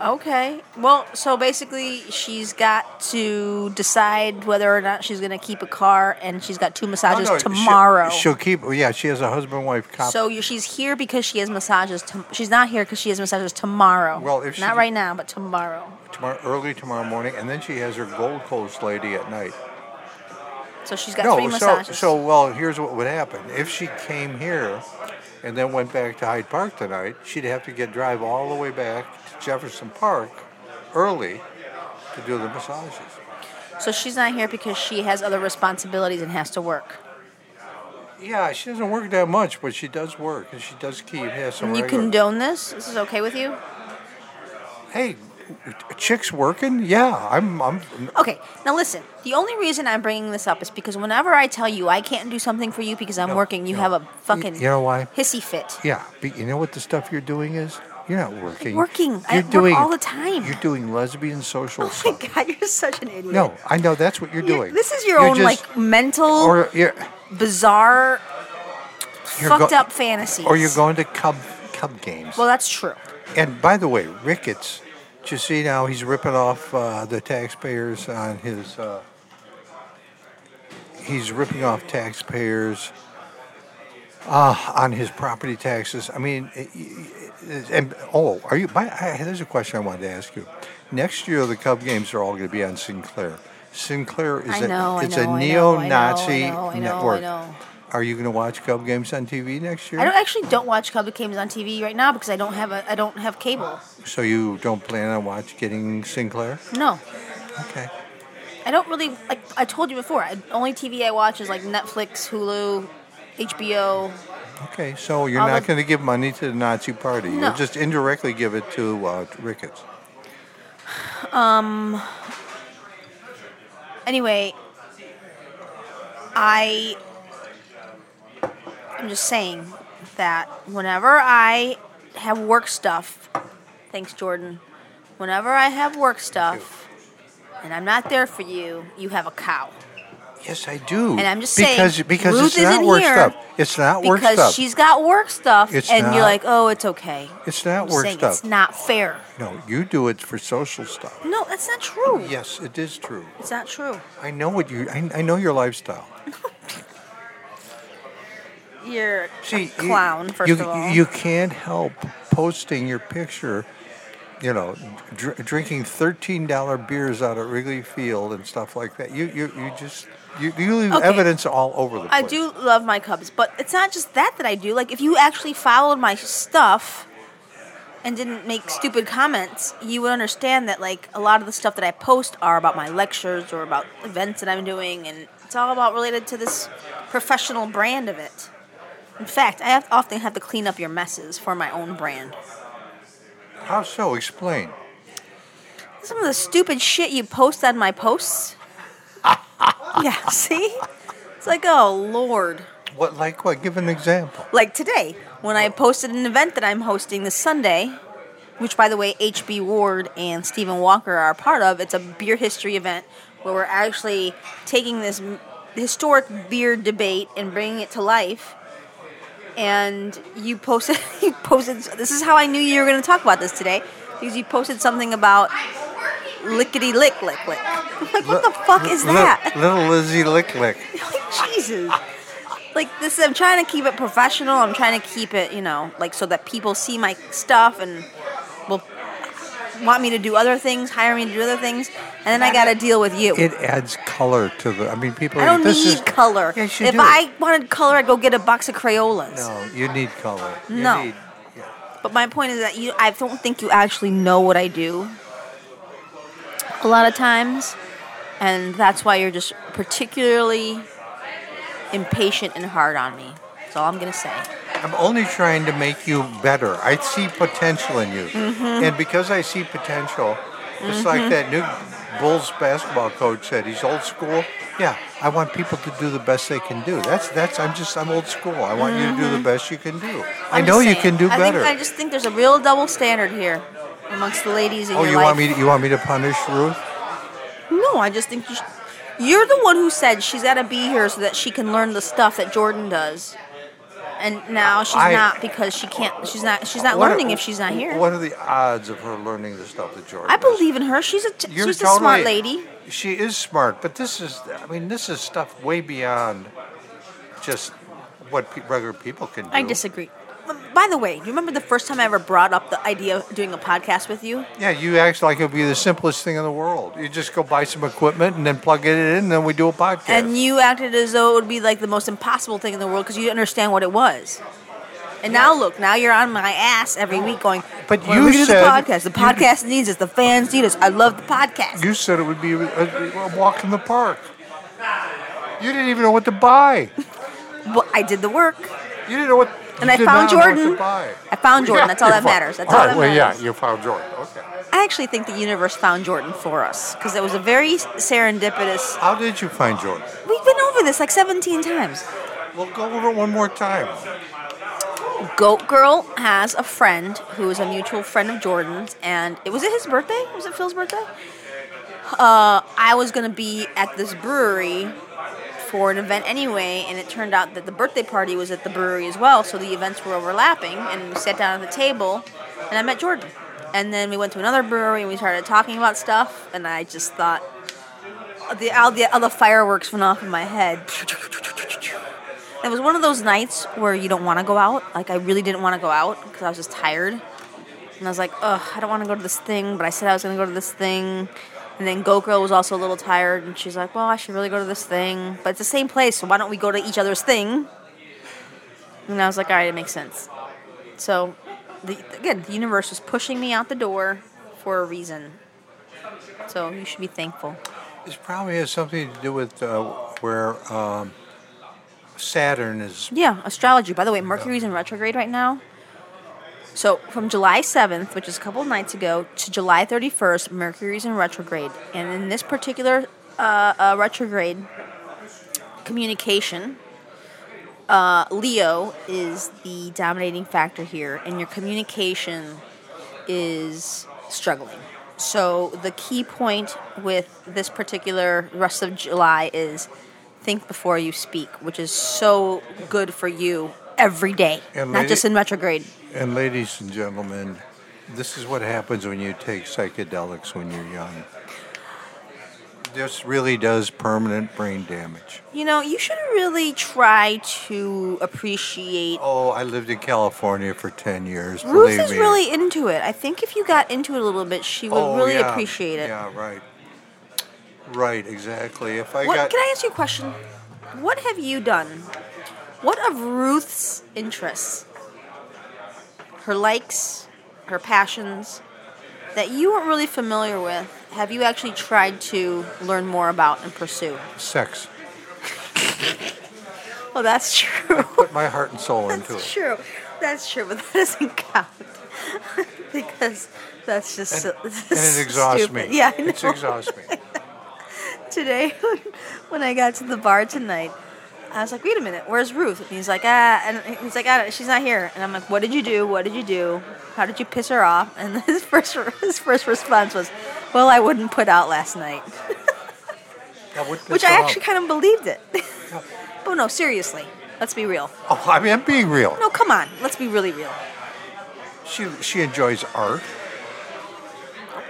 Speaker 2: Okay. Well, so basically, she's got to decide whether or not she's gonna keep a car, and she's got two oh, massages
Speaker 3: Oh, no, she'll-
Speaker 2: tomorrow.
Speaker 3: She'll, keep. Yeah, she has a husband-wife couple.
Speaker 2: so you, she's here because she has massages. To, she's not here because she has massages tomorrow.
Speaker 3: Well, if she-
Speaker 2: not right now, but tomorrow.
Speaker 3: tomorrow, early tomorrow morning, and then she has her Gold Coast lady at night.
Speaker 2: So she's got
Speaker 3: no,
Speaker 2: three
Speaker 3: so
Speaker 2: massages.
Speaker 3: so well. Here's what would happen if she came here, and then went back to Hyde Park tonight. She'd have to get drive all the way back to Jefferson Park early to do the massages.
Speaker 2: So she's not here because she has other responsibilities and has to work.
Speaker 3: Yeah, she doesn't work that much, but she does work, and she does keep has some
Speaker 2: And you
Speaker 3: regular.
Speaker 2: condone this? This is okay with you?
Speaker 3: hey, chicks working? Yeah, I'm. I'm.
Speaker 2: Okay, now listen. The only reason I'm bringing this up is because whenever I tell you I can't do something for you because I'm
Speaker 3: No,
Speaker 2: working, you
Speaker 3: no.
Speaker 2: have a fucking
Speaker 3: You know why?
Speaker 2: hissy fit.
Speaker 3: Yeah, but you know what the stuff you're doing is? You're not working.
Speaker 2: working. I
Speaker 3: You're
Speaker 2: work
Speaker 3: doing
Speaker 2: all the time.
Speaker 3: You're doing lesbian social
Speaker 2: Oh my
Speaker 3: stuff.
Speaker 2: god, you're such an idiot.
Speaker 3: No, I know that's what you're
Speaker 2: You're-
Speaker 3: doing.
Speaker 2: This is your
Speaker 3: You're
Speaker 2: own
Speaker 3: just-
Speaker 2: like mental,
Speaker 3: or you're,
Speaker 2: bizarre,
Speaker 3: you're
Speaker 2: fucked
Speaker 3: go-
Speaker 2: up fantasies.
Speaker 3: or you're going to cub cub games.
Speaker 2: Well, that's true.
Speaker 3: and by the way, Ricketts, do you see now he's ripping off uh, the taxpayers on his. Uh, he's ripping off taxpayers uh, on his property taxes. I mean, and oh, are you? By, I, there's a question I wanted to ask you. Next year, the Cub games are all going to be on Sinclair. Sinclair is
Speaker 2: I
Speaker 3: a
Speaker 2: know, I
Speaker 3: it's
Speaker 2: know,
Speaker 3: a
Speaker 2: I know, I know,
Speaker 3: neo-Nazi
Speaker 2: I know, I
Speaker 3: network. are you going to watch Cub games on TV next year?
Speaker 2: I don't actually don't watch Cub games on TV right now because I don't have a I don't have cable.
Speaker 3: So you don't plan on watch getting Sinclair?
Speaker 2: No,
Speaker 3: Okay.
Speaker 2: I don't really like. I told you before. I, only TV I watch is like Netflix, Hulu, HBO.
Speaker 3: Okay, so you're
Speaker 2: All
Speaker 3: not going to give money to the Nazi Party.
Speaker 2: No.
Speaker 3: You'll just indirectly give it to uh, Ricketts.
Speaker 2: Anyway, I I'm just saying that whenever I have work stuff, thanks Jordan. Whenever I have work stuff and I'm not there for you, you have a cow.
Speaker 3: Yes, I do.
Speaker 2: And I'm just saying,
Speaker 3: because because
Speaker 2: Ruth
Speaker 3: it's not work stuff. It's not work
Speaker 2: Because
Speaker 3: stuff.
Speaker 2: she's got work stuff
Speaker 3: It's
Speaker 2: and
Speaker 3: not.
Speaker 2: you're like, "Oh, it's okay."
Speaker 3: It's not
Speaker 2: I'm
Speaker 3: work
Speaker 2: saying
Speaker 3: stuff.
Speaker 2: It's not fair.
Speaker 3: No, you do it for social stuff.
Speaker 2: No, that's not true.
Speaker 3: Yes, it is true.
Speaker 2: It's not true.
Speaker 3: I know what you. I, I know your lifestyle.
Speaker 2: You're
Speaker 3: See,
Speaker 2: a
Speaker 3: you-
Speaker 2: clown, first
Speaker 3: you,
Speaker 2: of all.
Speaker 3: you can't help posting your picture. You know, dr- drinking thirteen dollar beers out at Wrigley Field and stuff like that. You you, you just you, you leave
Speaker 2: Okay.
Speaker 3: evidence all over the place.
Speaker 2: I do love my Cubs, but it's not just that that I do. Like, if you actually followed my stuff and didn't make stupid comments, you would understand that, like, a lot of the stuff that I post are about my lectures or about events that I'm doing, and it's all about related to this professional brand of it. In fact, I have, often have to clean up your messes for my own brand.
Speaker 3: How so? Explain.
Speaker 2: Some of the stupid shit you post on my posts. yeah, see? It's like, oh, Lord.
Speaker 3: What like what? Give an example.
Speaker 2: like today when I posted an event that I'm hosting this Sunday, which by the way HB Ward and Stephen Walker are a part of. It's a beer history event where we're actually taking this historic beer debate and bringing it to life. And you posted, you posted. This is how I knew you were going to talk about this today, because you posted something about lickety lick lick lick. I'm like, what the fuck is
Speaker 3: Li-
Speaker 2: that?
Speaker 3: Little Lizzie Lick Lick.
Speaker 2: like Jesus. Like this, I'm trying to keep it professional. I'm trying to keep it, you know, like so that people see my stuff and will want me to do other things, hire me to do other things, and then I got to deal with you.
Speaker 3: It adds color to the. I mean, people.
Speaker 2: I don't
Speaker 3: this
Speaker 2: need
Speaker 3: is,
Speaker 2: color.
Speaker 3: Yes, you
Speaker 2: if
Speaker 3: do.
Speaker 2: I wanted color, I'd go get a box of Crayolas.
Speaker 3: No, you need color. You
Speaker 2: No.
Speaker 3: Need, yeah.
Speaker 2: But my point is that you, I don't think you actually know what I do. A lot of times, and that's why you're just particularly impatient and hard on me. That's all I'm gonna say.
Speaker 3: I'm only trying to make you better. I see potential in you,
Speaker 2: Mm-hmm.
Speaker 3: and because I see potential, it's like that new Bulls basketball coach said. He's old school. Yeah, I want people to do the best they can do. That's that's. I'm just I'm old school. I want you to do the best you can do. I
Speaker 2: Mm-hmm. I'm
Speaker 3: know
Speaker 2: just
Speaker 3: you can do
Speaker 2: I
Speaker 3: better.
Speaker 2: Think, I just think there's a real double standard here amongst the ladies in
Speaker 3: oh,
Speaker 2: your
Speaker 3: you
Speaker 2: life.
Speaker 3: want me? To, you want me to punish Ruth?
Speaker 2: No, I just think you sh- you're the one who said she's got to be here so that she can learn the stuff that Jordan does. And now she's
Speaker 3: I-
Speaker 2: not because she can't. She's not. She's not
Speaker 3: What are-
Speaker 2: learning if she's not here.
Speaker 3: What are the odds of her learning the stuff that Jordan?
Speaker 2: I
Speaker 3: does?
Speaker 2: believe in her. She's a
Speaker 3: You're
Speaker 2: she's a smart lady.
Speaker 3: She is smart, but this is, I mean, this is stuff way beyond just what pe- regular people can do.
Speaker 2: I disagree. By the way, do you remember the first time I ever brought up the idea of doing a podcast with you?
Speaker 3: Yeah, you act like it would be the simplest thing in the world. You just go buy some equipment and then plug it in, and then we do a podcast.
Speaker 2: And you acted as though it would be like the most impossible thing in the world because you didn't understand what it was. And now look, now you're on my ass every week going,
Speaker 3: But
Speaker 2: "When
Speaker 3: you
Speaker 2: we do
Speaker 3: said-
Speaker 2: the podcast. The
Speaker 3: you-
Speaker 2: podcast needs us. The fans need us. I love the podcast.
Speaker 3: you said it would be a, a walk in the park. You didn't even know what to buy.
Speaker 2: Well, I did the work.
Speaker 3: You didn't know what.
Speaker 2: And
Speaker 3: you
Speaker 2: I found
Speaker 3: not know what
Speaker 2: Jordan. I found Jordan.
Speaker 3: Yeah,
Speaker 2: That's all that
Speaker 3: fo-
Speaker 2: matters. That's
Speaker 3: all
Speaker 2: all
Speaker 3: right,
Speaker 2: that
Speaker 3: well,
Speaker 2: matters.
Speaker 3: yeah, you found Jordan. Okay.
Speaker 2: I actually think the universe found Jordan for us because it was a very serendipitous.
Speaker 3: How did you find Jordan?
Speaker 2: We've been over this like 17 times.
Speaker 3: We'll go over it one more time.
Speaker 2: Goat Girl has a friend who is a mutual friend of Jordan's, and it was it his birthday? Was it Phil's birthday? Uh, I was gonna be at this brewery for an event anyway, and it turned out that the birthday party was at the brewery as well, so the events were overlapping. And we sat down at the table, and I met Jordan. And then we went to another brewery and we started talking about stuff, and I just thought the all the all the fireworks went off in my head. It was one of those nights where you don't want to go out. Like I really didn't want to go out because I was just tired, and I was like, ugh, I don't want to go to this thing. But I said I was going to go to this thing, and then Goat Girl was also a little tired, and she's like, well, I should really go to this thing, but it's the same place, so why don't we go to each other's thing? And I was like, all right, it makes sense. So, the, again, the universe was pushing me out the door for a reason. So you should be thankful.
Speaker 3: This probably has something to do with uh, where um, Saturn is.
Speaker 2: Yeah, astrology. By the way, Mercury's in retrograde right now. So from July 7th, which is a couple of nights ago, to July 31st, Mercury's in retrograde. And in this particular uh, uh, retrograde communication, uh, Leo is the dominating factor here, and your communication is struggling. So the key point with this particular rest of July is think before you speak, which is so good for you every day,
Speaker 3: And
Speaker 2: not
Speaker 3: lady-
Speaker 2: just in retrograde.
Speaker 3: And ladies and gentlemen, this is what happens when you take psychedelics when you're young. This really does permanent brain damage.
Speaker 2: You know, you should really try to appreciate.
Speaker 3: Oh, I lived in California for 10 years.
Speaker 2: Ruth is
Speaker 3: me.
Speaker 2: really into it. I think if you got into it a little bit, she would
Speaker 3: Oh,
Speaker 2: really
Speaker 3: yeah.
Speaker 2: appreciate it.
Speaker 3: Yeah, right. Right, exactly. If I
Speaker 2: What,
Speaker 3: got
Speaker 2: can I ask you a question? What have you done? What of Ruth's interests, her likes, her passions, that you weren't really familiar with, have you actually tried to learn more about and pursue?
Speaker 3: sex,
Speaker 2: Well, that's true.
Speaker 3: put my heart and soul into it.
Speaker 2: That's true. That's true, but that doesn't count because that's just
Speaker 3: And,
Speaker 2: so,
Speaker 3: and it exhausts
Speaker 2: stupid.
Speaker 3: me.
Speaker 2: Yeah, I
Speaker 3: It
Speaker 2: know.
Speaker 3: exhausts me.
Speaker 2: today when I got to the bar tonight. I was like, wait a minute, where's Ruth? And he's like, ah, and he's like, ah, she's not here. And I'm like, what did you do? What did you do? How did you piss her off? And his first his first response was, well, I wouldn't put out last night, which I
Speaker 3: off.
Speaker 2: actually kind of believed it. but no, seriously, let's be real.
Speaker 3: Oh, I mean, I'm being real.
Speaker 2: No, come on, let's be really real.
Speaker 3: She she enjoys art.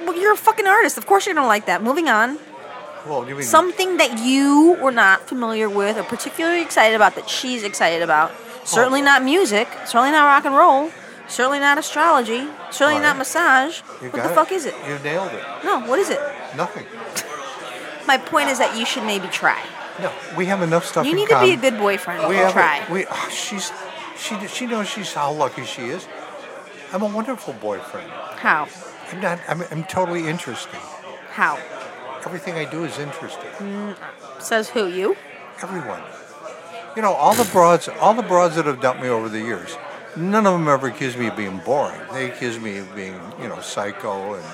Speaker 2: Well, you're a fucking artist. Of course you're gonna like that. Moving on.
Speaker 3: Well,
Speaker 2: Something that you were not familiar with or particularly excited about that she's excited about. Certainly not music. Certainly not rock and roll. Certainly not astrology. Certainly
Speaker 3: Right.
Speaker 2: not massage.
Speaker 3: you
Speaker 2: what the
Speaker 3: it.
Speaker 2: fuck is it?
Speaker 3: You nailed it.
Speaker 2: No, what is it?
Speaker 3: Nothing.
Speaker 2: My point is that you should maybe try.
Speaker 3: No, we have enough stuff
Speaker 2: You need to be a good boyfriend.
Speaker 3: We have
Speaker 2: try.
Speaker 3: We oh, she's she she knows she's how lucky she is. I'm a wonderful boyfriend.
Speaker 2: How?
Speaker 3: I'm not. I'm, I'm totally interesting.
Speaker 2: How?
Speaker 3: Everything I do is interesting.
Speaker 2: Mm, says who? You?
Speaker 3: Everyone. You know, all the broads, all the broads that have dumped me over the years, none of them ever accuse me of being boring. They accuse me of being, you know, psycho and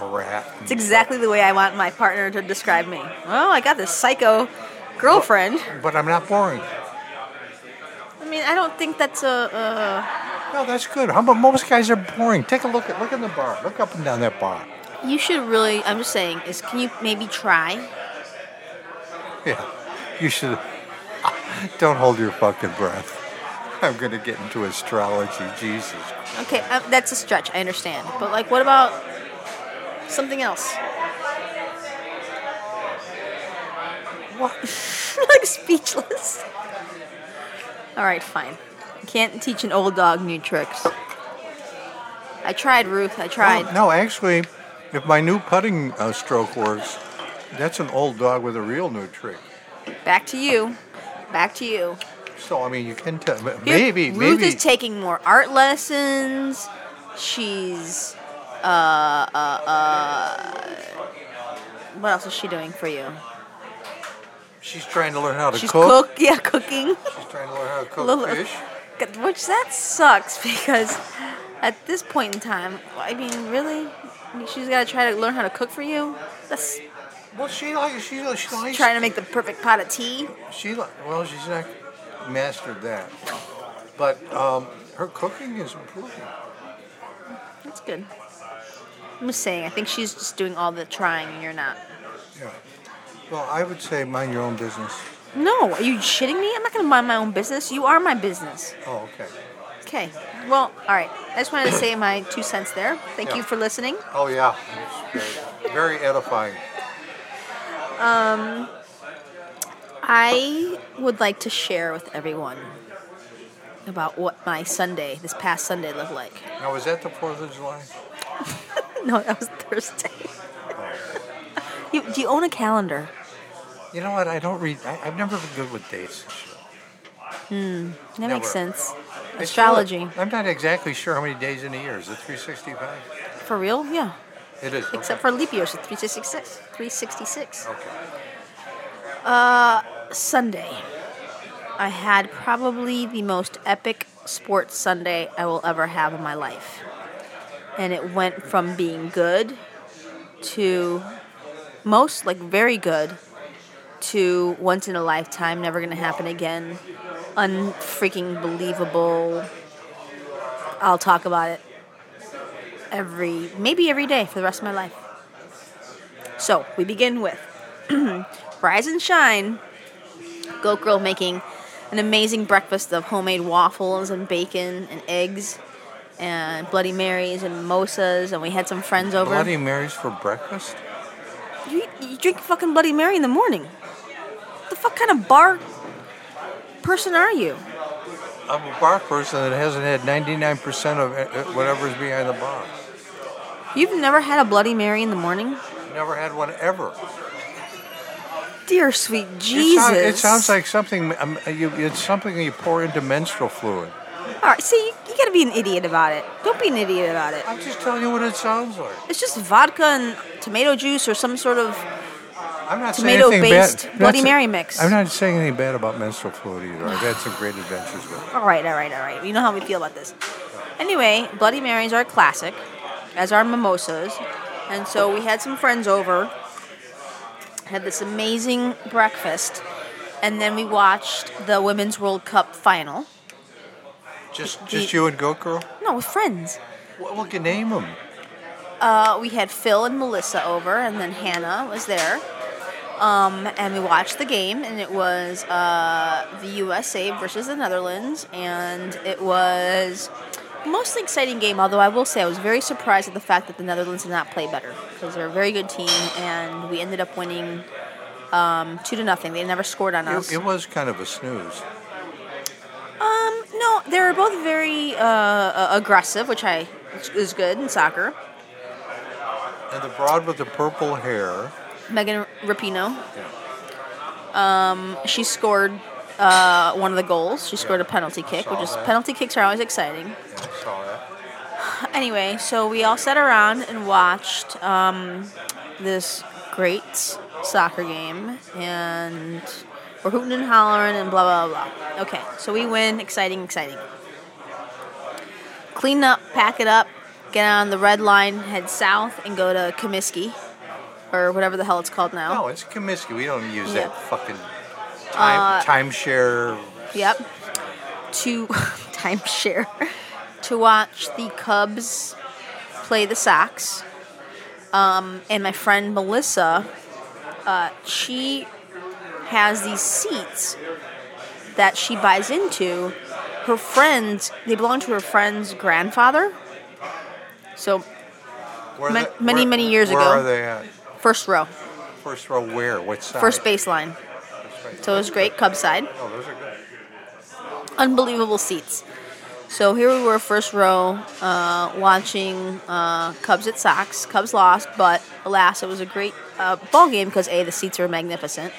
Speaker 3: a rat.
Speaker 2: It's exactly the way I want my partner to describe me. Well, I got this psycho girlfriend.
Speaker 3: But I'm not boring.
Speaker 2: I mean, I don't think that's a. a
Speaker 3: No, that's good. How about most guys are boring? Take a look at look in the bar. Look up and down that bar.
Speaker 2: You should really. I'm just saying. Is can you maybe try?
Speaker 3: Yeah, you should. Don't hold your fucking breath. I'm gonna get into astrology. Jesus.
Speaker 2: Okay, uh, that's a stretch. I understand, but like, what about something else?
Speaker 3: What?
Speaker 2: like speechless. All right, fine. Can't teach an old dog new tricks. I tried, Ruth. I tried.
Speaker 3: Well, no, actually, if my new putting uh, stroke works, that's an old dog with a real new trick.
Speaker 2: Back to you. Back to you.
Speaker 3: So I mean, you can tell. Maybe,
Speaker 2: Ruth
Speaker 3: maybe.
Speaker 2: is taking more art lessons. She's uh uh uh. What else is she doing for you?
Speaker 3: she's trying to learn how to
Speaker 2: She's
Speaker 3: cook.
Speaker 2: cook. Yeah, cooking.
Speaker 3: She's trying to learn how to cook
Speaker 2: Little-
Speaker 3: fish.
Speaker 2: Which that sucks because at this point in time, I mean, really, she's got to try to learn how to cook for you. That's
Speaker 3: Well, she like she she likes
Speaker 2: trying to make the perfect pot of tea.
Speaker 3: She li- well, she's not mastered that, but um, her cooking is improving.
Speaker 2: That's good. I'm just saying. I think she's just doing all the trying, and you're not.
Speaker 3: Yeah. Well, I would say mind your own business.
Speaker 2: No, are you shitting me? I'm not gonna mind my own business. You are my business.
Speaker 3: Oh, okay.
Speaker 2: Okay. Well, all right. I just wanted to say my two cents there. Thank
Speaker 3: Yeah.
Speaker 2: you for listening.
Speaker 3: Oh yeah, very, very edifying.
Speaker 2: Um, I would like to share with everyone about what my Sunday, this past Sunday, looked like.
Speaker 3: Now, was that the Fourth of July?
Speaker 2: No, that was Thursday. Oh. you, do you own a calendar?
Speaker 3: You know what? I don't read. I, I've never been good with dates. Shit.
Speaker 2: That makes sense. Astrology.
Speaker 3: I'm not exactly sure how many days in a year. Is it 365?
Speaker 2: For real? Yeah.
Speaker 3: It is.
Speaker 2: Except for leap years, it's 366. 366.
Speaker 3: Okay.
Speaker 2: Uh, Sunday. I had probably the most epic sports Sunday I will ever have in my life. And it went from being good to most, like very good, to once in a lifetime, never gonna happen again, unfreaking believable. I'll talk about it every, maybe every day for the rest of my life. So we begin with Rise and Shine Goat Girl making an amazing breakfast of homemade waffles and bacon and eggs and Bloody Marys and mimosas, and we had some friends over.
Speaker 3: Bloody Marys for breakfast?
Speaker 2: You, you drink fucking Bloody Mary in the morning. What the fuck kind of bar person are you?
Speaker 3: I'm a bar person that hasn't had 99% of uh, whatever's behind the bar.
Speaker 2: You've never had a Bloody Mary in the morning?
Speaker 3: Never had one ever.
Speaker 2: Dear sweet
Speaker 3: It,
Speaker 2: Jesus.
Speaker 3: sound- it sounds like something. Um, you, it's something you pour into menstrual fluid.
Speaker 2: All right, see, you, you gotta be an idiot about it. Don't be an idiot about it.
Speaker 3: I'm just telling you what it sounds like.
Speaker 2: It's just vodka and tomato juice or some sort of
Speaker 3: I'm not saying anything
Speaker 2: tomato-based
Speaker 3: bad.
Speaker 2: Bloody Mary mix.
Speaker 3: I'm not saying anything bad about menstrual fluid either. I've had some great adventures with it.
Speaker 2: All right, all right, all right. You know how we feel about this. Anyway, Bloody Marys are a classic, as are mimosas. And so we had some friends over, had this amazing breakfast, and then we watched the Women's World Cup final.
Speaker 3: Just, just you and Goat Girl.
Speaker 2: No, with friends.
Speaker 3: What we can name them?
Speaker 2: Uh, we had Phil and Melissa over, and then Hannah was there. Um, and we watched the game, and it was uh, the USA versus the Netherlands, and it was a mostly exciting game. Although I will say I was very surprised at the fact that the Netherlands did not play better because they're a very good team, and we ended up winning um, two to nothing. They never scored on us.
Speaker 3: It, it was kind of a snooze.
Speaker 2: Um, no, they were both very uh, uh, aggressive, which I which is good in soccer.
Speaker 3: And the broad with the purple hair.
Speaker 2: Megan Rapinoe. Um, she scored uh, one of the goals. She scored a penalty kick, which is
Speaker 3: that.
Speaker 2: penalty kicks are always exciting.
Speaker 3: Yeah, saw that.
Speaker 2: Anyway, so we all sat around and watched um, this great soccer game, and we're hooting and hollering and blah blah blah. Okay, so we win, exciting, exciting. Clean up, pack it up, get on the red line, head south, and go to Comiskey, or whatever the hell it's called now.
Speaker 3: No, it's Comiskey. We don't use
Speaker 2: Yeah.
Speaker 3: that fucking time,
Speaker 2: Uh,
Speaker 3: timeshare.
Speaker 2: Yep. To timeshare to watch the Cubs play the Sox. Um, and my friend Melissa, uh, she has these seats that she buys into. Her friends, they belong to her friend's grandfather. So ma- many,
Speaker 3: where-
Speaker 2: many years
Speaker 3: where
Speaker 2: ago.
Speaker 3: are they at?
Speaker 2: First row,
Speaker 3: First row where? What side?
Speaker 2: first baseline. So it was great, Cubs side.
Speaker 3: Oh, those are good.
Speaker 2: unbelievable seats. So here we were, first row, uh, watching uh, Cubs at Sox. Cubs lost, but alas, it was a great uh, ball game because a the seats are magnificent.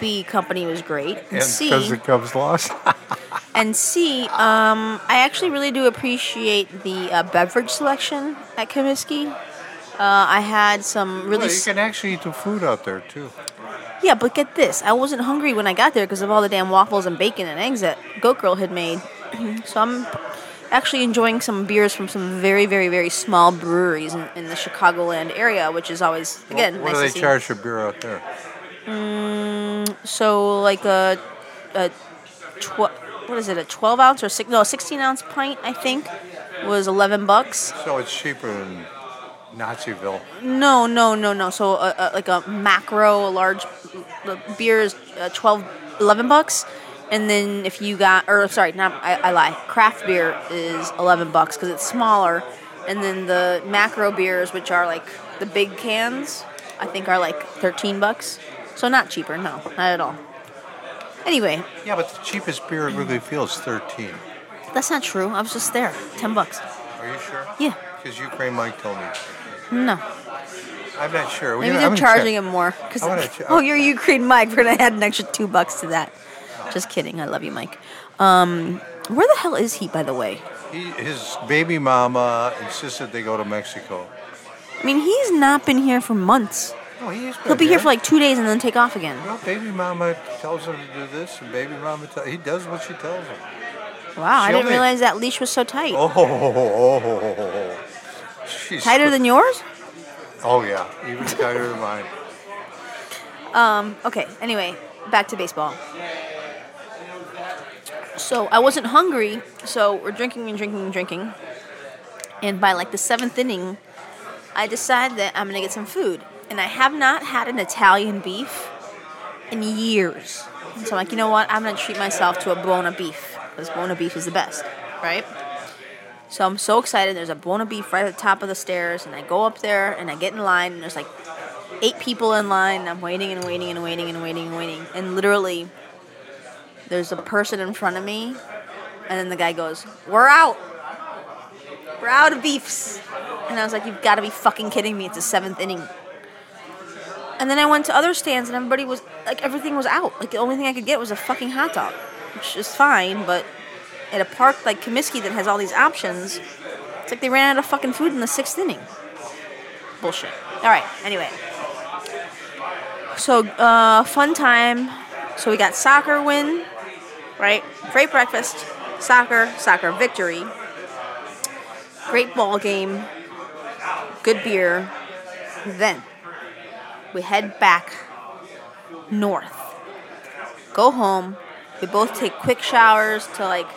Speaker 2: B company was great, and,
Speaker 3: And
Speaker 2: C
Speaker 3: because the Cubs lost.
Speaker 2: and C um, I actually really do appreciate the uh, beverage selection at Comiskey. Uh, I had some really
Speaker 3: well, you can actually eat the food out there too.
Speaker 2: yeah, but get this. I wasn't hungry when I got there because of all the damn waffles and bacon and eggs that Goat Girl had made. so I'm actually enjoying some beers from some very, very, very small breweries in, in the Chicagoland area, which is always, again,
Speaker 3: what
Speaker 2: nice
Speaker 3: do they
Speaker 2: see.
Speaker 3: charge for beer out there?
Speaker 2: So, like a, a tw- what is it, a 12 ounce or six, no, a 16 ounce pint, I think, was 11 bucks.
Speaker 3: So it's cheaper than Naziville.
Speaker 2: No, no, no, no. So, uh, uh, like a macro, a large the beer is uh, 12, 11 bucks. And then if you got, or sorry, not I, I lie. Craft beer is 11 bucks because it's smaller. And then the macro beers, which are like the big cans, I think are like 13 bucks. So not cheaper, no, not at all. Anyway,
Speaker 3: Yeah, but the cheapest beer at Wrigley Field is 13.
Speaker 2: that's not true. I was just there. 10 bucks.
Speaker 3: Are you sure?
Speaker 2: Yeah.
Speaker 3: Because Ukraine Mike told me.
Speaker 2: No.
Speaker 3: I'm not sure.
Speaker 2: Maybe they're charging him more. Cause
Speaker 3: wanna
Speaker 2: oh, you're Ukraine Mike. We're gonna add an extra two bucks to that. Just kidding. I love you, Mike. Um, where the hell is he, by the way?
Speaker 3: He, his baby mama insisted they go to Mexico.
Speaker 2: I mean, he's not been here for months.
Speaker 3: Oh, he's been
Speaker 2: He'll be here for like two days and then take off again.
Speaker 3: Well, baby mama tells him to do this, and baby mama tell, he does what she tells him.
Speaker 2: Wow, I
Speaker 3: She
Speaker 2: didn't realize that leash was so tight.
Speaker 3: Oh, oh, oh, oh, oh. She's
Speaker 2: Tighter than yours?
Speaker 3: Oh yeah, even tighter than mine.
Speaker 2: Um, okay, anyway, back to baseball. So I wasn't hungry, so we're drinking and drinking and drinking. And by like the seventh inning, I decide that I'm gonna get some food. And I have not had an Italian beef in years. And so I'm like, you know what? I'm gonna treat myself to a Buona beef because Buona beef is the best, right? So I'm so excited. There's a Buona beef right at the top of the stairs, and I go up there and I get in line, and there's like eight people in line. And I'm waiting and waiting and waiting and waiting and waiting, and literally, there's a person in front of me, and then the guy goes, "We're out. We're out of beefs." And I was like, "You've got to be fucking kidding me! It's the seventh inning." And then I went to other stands, and everybody was like, everything was out. Like the only thing I could get was a fucking hot dog, which is fine, but at a park like Comiskey that has all these options, it's like they ran out of fucking food in the sixth inning. Bullshit. All right. Anyway, so uh, fun time. So we got soccer win, right? Great breakfast, soccer, soccer victory. Great ball game, good beer. Then we head back north. Go home. We both take quick showers to like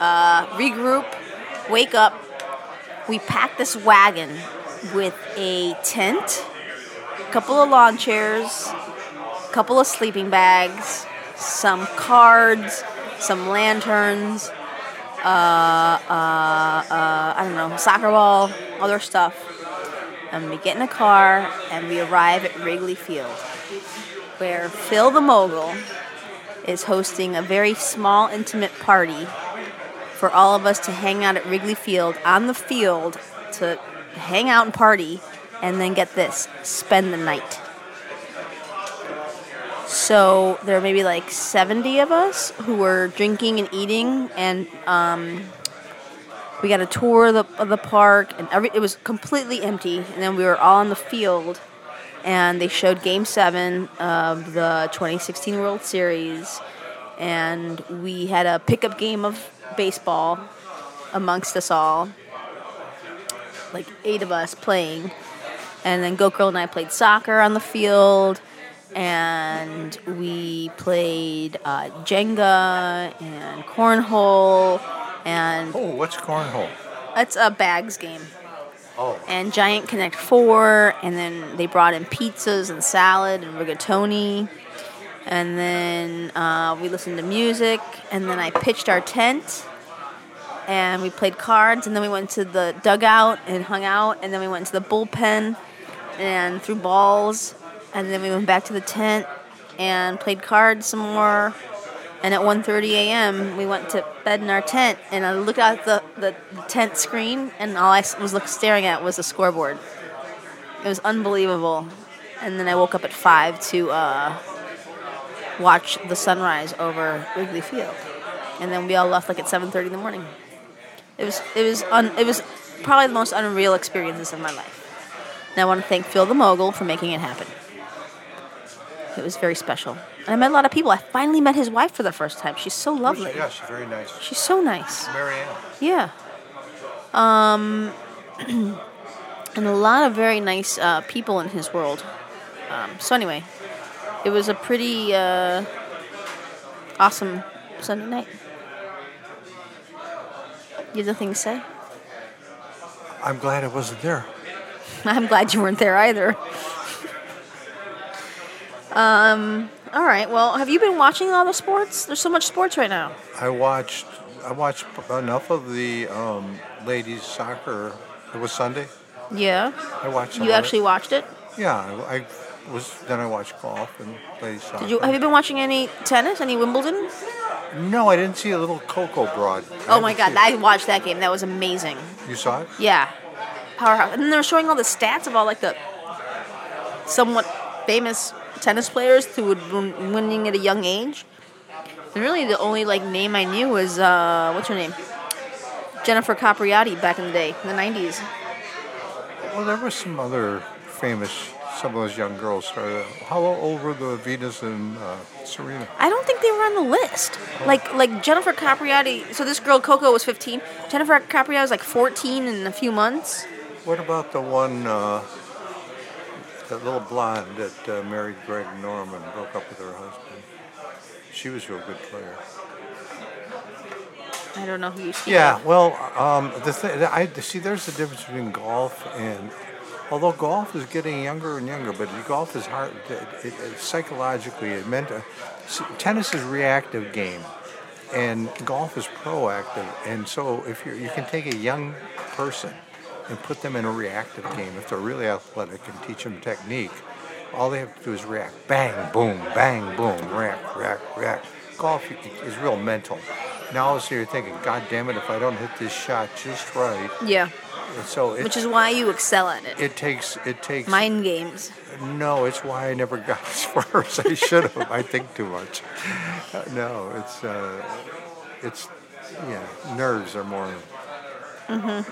Speaker 2: uh, regroup, wake up. We pack this wagon with a tent, a couple of lawn chairs, a couple of sleeping bags, some cards, some lanterns, uh, uh, uh, I don't know, soccer ball, other stuff. And we get in a car and we arrive at Wrigley Field, where Phil the Mogul is hosting a very small, intimate party for all of us to hang out at Wrigley Field on the field to hang out and party, and then get this spend the night. So there are maybe like 70 of us who were drinking and eating, and um, we got a tour of the, of the park, and every, it was completely empty. And then we were all on the field, and they showed Game 7 of the 2016 World Series, and we had a pickup game of baseball amongst us all, like eight of us playing. And then Goat Girl and I played soccer on the field, and we played uh, Jenga and cornhole, and
Speaker 3: Oh, what's cornhole?
Speaker 2: it's a bags game.
Speaker 3: Oh,
Speaker 2: And Giant Connect Four, and then they brought in pizzas and salad and rigatoni, and then uh, we listened to music, and then I pitched our tent, and we played cards, and then we went to the dugout and hung out, and then we went to the bullpen and threw balls, and then we went back to the tent and played cards some more. And at 1:30 a.m., we went to bed in our tent, and I looked out the, the, the tent screen, and all I was look, staring at was the scoreboard. It was unbelievable. And then I woke up at five to uh, watch the sunrise over Wrigley Field, and then we all left like at 7:30 in the morning. It was it was un, it was probably the most unreal experiences of my life. And I want to thank Phil the Mogul for making it happen. It was very special. And I met a lot of people. I finally met his wife for the first time. She's so lovely.
Speaker 3: yeah, she's very nice.
Speaker 2: She's so nice.
Speaker 3: Marianne.
Speaker 2: Yeah. Um, and a lot of very nice uh, people in his world. Um, so anyway, it was a pretty uh, awesome Sunday night. You have nothing to say?
Speaker 3: I'm glad I wasn't there.
Speaker 2: I'm glad you weren't there either. um. All right. Well, have you been watching all the sports? There's so much sports right now.
Speaker 3: I watched. I watched enough of the um, ladies soccer. It was Sunday.
Speaker 2: Yeah.
Speaker 3: I watched.
Speaker 2: You
Speaker 3: of it.
Speaker 2: actually watched it?
Speaker 3: Yeah, I, I was. Then I watched golf and played soccer.
Speaker 2: Did you? Have you been watching any tennis? Any Wimbledon?
Speaker 3: No, I didn't see a little Coco broad.
Speaker 2: Oh my god, I watched that game. That was amazing.
Speaker 3: You saw it?
Speaker 2: Yeah, powerhouse. And they were showing all the stats of all like the somewhat famous tennis players who were win- winning at a young age. And really, the only like name I knew was uh, what's her name? Jennifer Capriati back in the day, in the '90s.
Speaker 3: Well, there was some other famous. Some of those young girls started. How old were the Venus and uh, Serena?
Speaker 2: I don't think they were on the list. Like like Jennifer Capriati. So this girl Coco was 15. Jennifer Capriati was like 14 in a few months.
Speaker 3: What about the one, uh, that little blonde that uh, married Greg Norman, broke up with her husband? She was a real good player.
Speaker 2: I don't know who you see.
Speaker 3: Yeah, well, um, the th- I see. There's a difference between golf and, although golf is getting younger and younger, but golf is hard. It, it, it, psychologically, it meant see, tennis is reactive game, and golf is proactive. And so, if you you can take a young person and put them in a reactive game if they're really athletic and teach them technique. All they have to do is react. Bang, boom, bang, boom, react, react, react. Golf is real mental. Now sudden you're thinking, God damn it, if I don't hit this shot just right.
Speaker 2: Yeah.
Speaker 3: So it,
Speaker 2: Which is why you excel at it.
Speaker 3: it takes it takes
Speaker 2: Mind games.
Speaker 3: no, it's why I never got as far as I should have. I think too much. Uh, no, it's uh, it's yeah, nerves are more Mhm,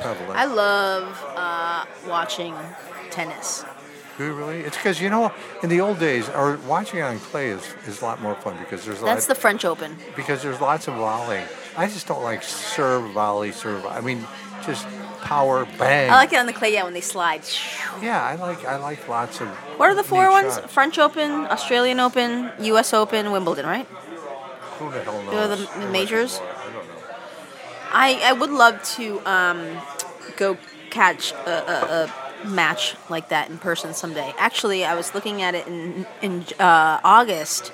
Speaker 3: prevalent.
Speaker 2: I love uh, watching tennis.
Speaker 3: Do you really? It's because you know, in the old days, or watching on clay is, is a lot more fun because there's a
Speaker 2: That's the French Open.
Speaker 3: because there's lots of volley. I just don't like serve, volley, serve. I mean, just power, bang.
Speaker 2: I like it on the clay, yeah, when they slide.
Speaker 3: Yeah, I like I like lots of.
Speaker 2: What are the four ones?
Speaker 3: shots.
Speaker 2: French Open, Australian Open, U.S. Open, Wimbledon, right?
Speaker 3: Who the hell knows?
Speaker 2: They're the
Speaker 3: much
Speaker 2: majors?
Speaker 3: I.
Speaker 2: I, I would love to um, go catch a, a, a match like that in person someday. Actually, I was looking at it in in uh, August.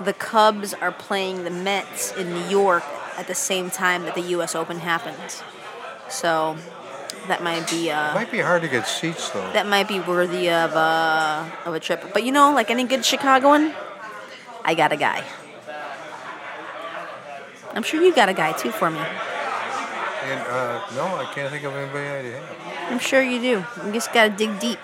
Speaker 2: The Cubs are playing the Mets in New York at the same time that the U.S. Open happens. So that might be
Speaker 3: It
Speaker 2: uh,
Speaker 3: might be hard to get seats though.
Speaker 2: that might be worthy of a of a trip. But you know, like any good Chicagoan, I got a guy. I'm sure you got a guy too for me.
Speaker 3: And uh, no, I can't think of anybody I have.
Speaker 2: I'm sure you do. You just gotta dig deep.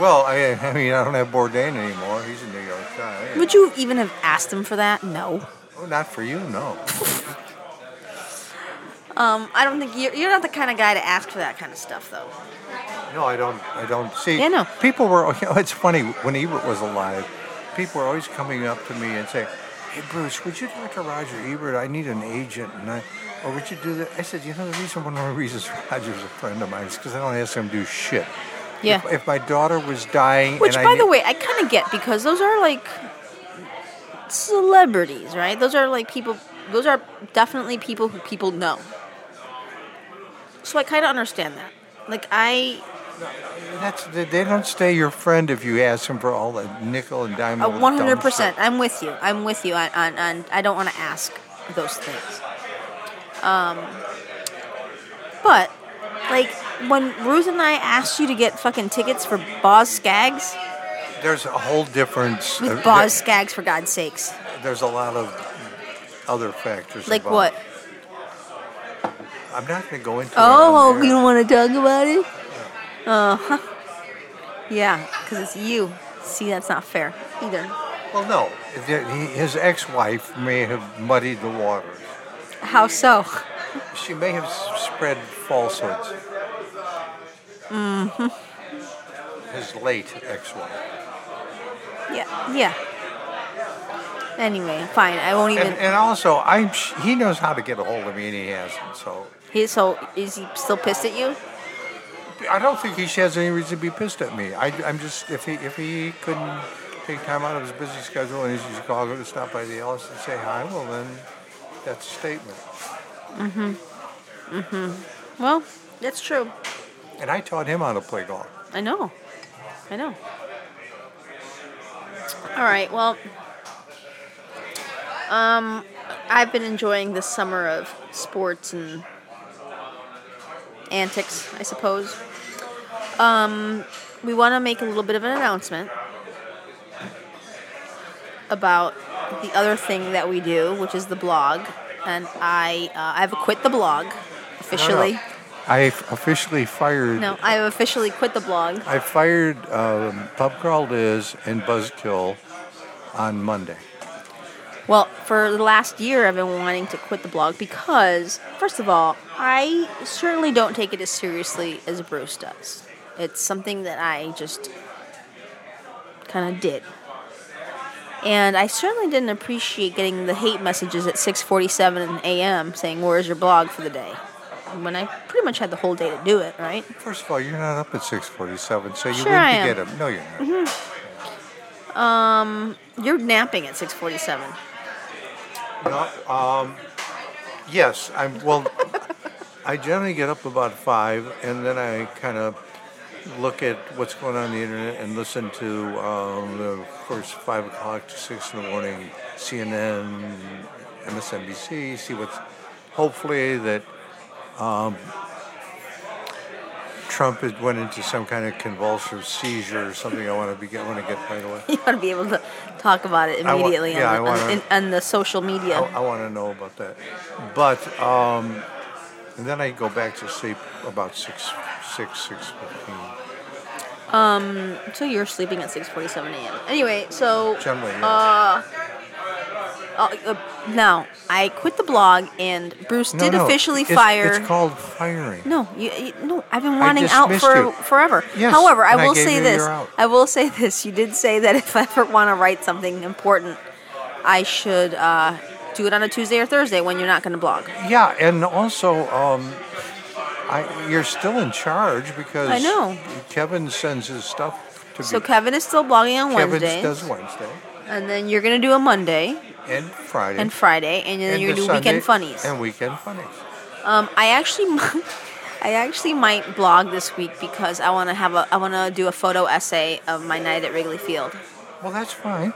Speaker 3: Well, I, I mean, I don't have Bourdain anymore. He's a New York guy.
Speaker 2: Would you even have asked him for that? No.
Speaker 3: Oh, not for you, no.
Speaker 2: Um, I don't think you're, you're not the kind of guy to ask for that kind of stuff, though.
Speaker 3: No, I don't. I don't see.
Speaker 2: Yeah, no.
Speaker 3: People were. You know, it's funny when Ebert was alive. People were always coming up to me and saying, "Hey, Bruce, would you talk to Roger Ebert? I need an agent." And I, or would you do that? I said, "You know, the reason one of the reasons Roger's a friend of mine is because I don't ask him to do shit.
Speaker 2: Yeah.
Speaker 3: If, if my daughter was dying,
Speaker 2: Which, by
Speaker 3: I
Speaker 2: the way, I kind of get because those are like celebrities, right? Those are like people. Those are definitely people who people know. So I kind of understand that. Like I,
Speaker 3: that's they don't stay your friend if you ask them for all the nickel and dime. little
Speaker 2: one hundred percent. I'm with you. I'm with you. On, on, on I don't want to ask those things. Um, but like when Ruth and I asked you to get fucking tickets for Boz Scaggs,
Speaker 3: There's a whole difference. I'm not going to go into. it
Speaker 2: Oh, you don't want to talk about it? Uh huh. Yeah, because it's you. See, that's not fair either.
Speaker 3: Well, no. His ex-wife may have muddied the waters.
Speaker 2: How so?
Speaker 3: She may have spread falsehoods. Mm-hmm. His late ex-wife.
Speaker 2: Yeah, yeah. Anyway, fine. I won't even.
Speaker 3: And, and also, I'm sh- he knows how to get a hold of me, and he hasn't. So
Speaker 2: He, so is he still pissed at you?
Speaker 3: I don't think he has any reason to be pissed at me. I, I'm just if he if he couldn't take time out of his busy schedule and he's in Chicago to stop by the Ellis and say hi, well then that's a statement. Mhm. Mhm.
Speaker 2: Well, that's true.
Speaker 3: And I taught him how to play golf.
Speaker 2: I know. I know. All right. Well, um, I've been enjoying this summer of sports and antics, I suppose. Um, we want to make a little bit of an announcement about the other thing that we do, which is the blog. And I, uh, I've quit the blog officially.
Speaker 3: No, no. I officially fired.
Speaker 2: No, I've officially quit the blog.
Speaker 3: I fired um, Pub Crawl Liz and Buzzkill on Monday.
Speaker 2: Well, for the last year, I've been wanting to quit the blog because, first of all, I certainly don't take it as seriously as Bruce does. It's something that I just kind of did. And I certainly didn't appreciate getting the hate messages at 6:47 a.m. saying, "Where's your blog for the day?" When I pretty much had the whole day to do it, right?
Speaker 3: First of all, you're not up at 6:47, so you
Speaker 2: Sure
Speaker 3: wouldn't
Speaker 2: I
Speaker 3: get them. No, you're not. Mm-hmm.
Speaker 2: Um, you're napping at 6:47.
Speaker 3: No, um, yes, I'm. Well, I generally get up about five, and then I kind of look at what's going on, on the internet and listen to um, the first five o'clock to six in the morning CNN, MSNBC. See what's hopefully that um, Trump had went into some kind of convulsive seizure or something. I want to be I want to get right away.
Speaker 2: You want to be able to talk about it immediately
Speaker 3: yeah, I
Speaker 2: on, the,
Speaker 3: wanna-
Speaker 2: in, on the social media.
Speaker 3: I, I want to know about that. But um, and then I go back to sleep about six, six, six fifteen.
Speaker 2: So you're sleeping at 6:47 a.m. Anyway, so
Speaker 3: Generally, yes.
Speaker 2: uh, uh, now I quit the blog, and Bruce
Speaker 3: No,
Speaker 2: did
Speaker 3: no,
Speaker 2: officially
Speaker 3: it's-
Speaker 2: fire.
Speaker 3: It's called firing.
Speaker 2: no, you, you, no, I've been wanting out for
Speaker 3: you.
Speaker 2: forever.
Speaker 3: Yes,
Speaker 2: However, I
Speaker 3: I
Speaker 2: will
Speaker 3: gave
Speaker 2: say
Speaker 3: you
Speaker 2: this. I will say this. You did say that if I ever want to write something important, I should uh, do it on a Tuesday or Thursday when you're not going to blog.
Speaker 3: Yeah, and also, um, I, you're still in charge because
Speaker 2: I know.
Speaker 3: Kevin sends his stuff to
Speaker 2: So
Speaker 3: be.
Speaker 2: Kevin is still blogging on
Speaker 3: Kevin
Speaker 2: Wednesdays,
Speaker 3: does Wednesday
Speaker 2: and then you're going to do a Monday
Speaker 3: and Friday
Speaker 2: and Friday, and then
Speaker 3: and
Speaker 2: you're
Speaker 3: the
Speaker 2: do weekend funnies.
Speaker 3: and weekend funnies.
Speaker 2: Um, I actually, might, I actually might blog this week because I want to have a, I want to do a photo essay of my night at Wrigley Field.
Speaker 3: Well, that's fine.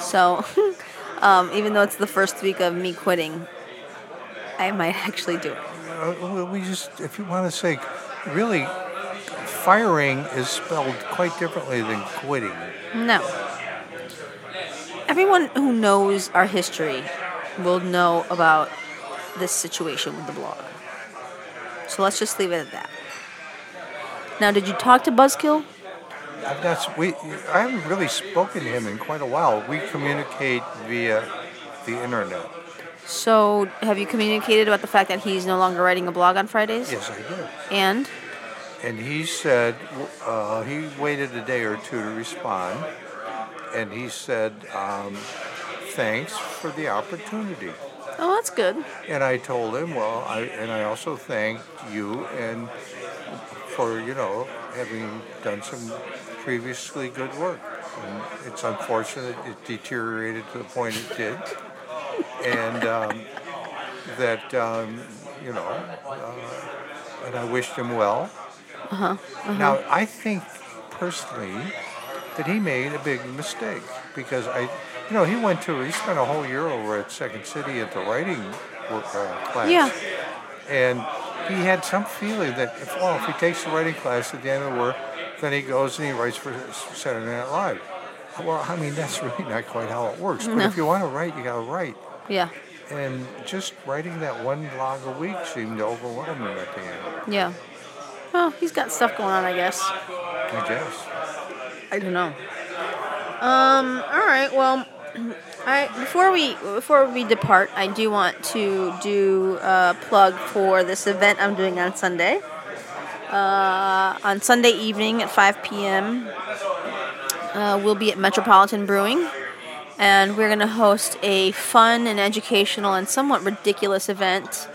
Speaker 2: So, um, even though it's the first week of me quitting, I might actually do it.
Speaker 3: Uh, we just, if you want to say, really, firing is spelled quite differently than quitting.
Speaker 2: No. Everyone who knows our history will know about this situation with the blog. So let's just leave it at that. Now, did you talk to Buzzkill?
Speaker 3: I've not, we, I haven't really spoken to him in quite a while. We communicate via the internet.
Speaker 2: So, have you communicated about the fact that he's no longer writing a blog on Fridays?
Speaker 3: Yes, I did.
Speaker 2: And
Speaker 3: And he said uh, he waited a day or two to respond, and he said, um, "Thanks for the opportunity."
Speaker 2: oh, that's good.
Speaker 3: And I told him, "Well, I and I also thank you and for you know having done some previously good work. And it's unfortunate it deteriorated to the point it did, and um, that um, you know, uh, and I wished him well." Now, I think personally that he made a big mistake because I, you know, he went to, he spent a whole year over at Second City at the writing work, uh, class.
Speaker 2: Yeah.
Speaker 3: And he had some feeling that, if, well, if he takes the writing class at the end of the work, then he goes and he writes for Saturday Night Live. Well, I mean, that's really not quite how it works. But
Speaker 2: No.
Speaker 3: if you want to write, you got to write.
Speaker 2: Yeah.
Speaker 3: And just writing that one blog a week seemed to overwhelm him at the end,
Speaker 2: Yeah. Well, he's got stuff going on, I guess.
Speaker 3: I guess.
Speaker 2: I don't know. Um. All right. Well, I before we before we depart, I do want to do a plug for this event I'm doing on Sunday. Uh, on Sunday evening at 5 p.m., uh, we'll be at Metropolitan Brewing, and we're going to host a fun and educational and somewhat ridiculous event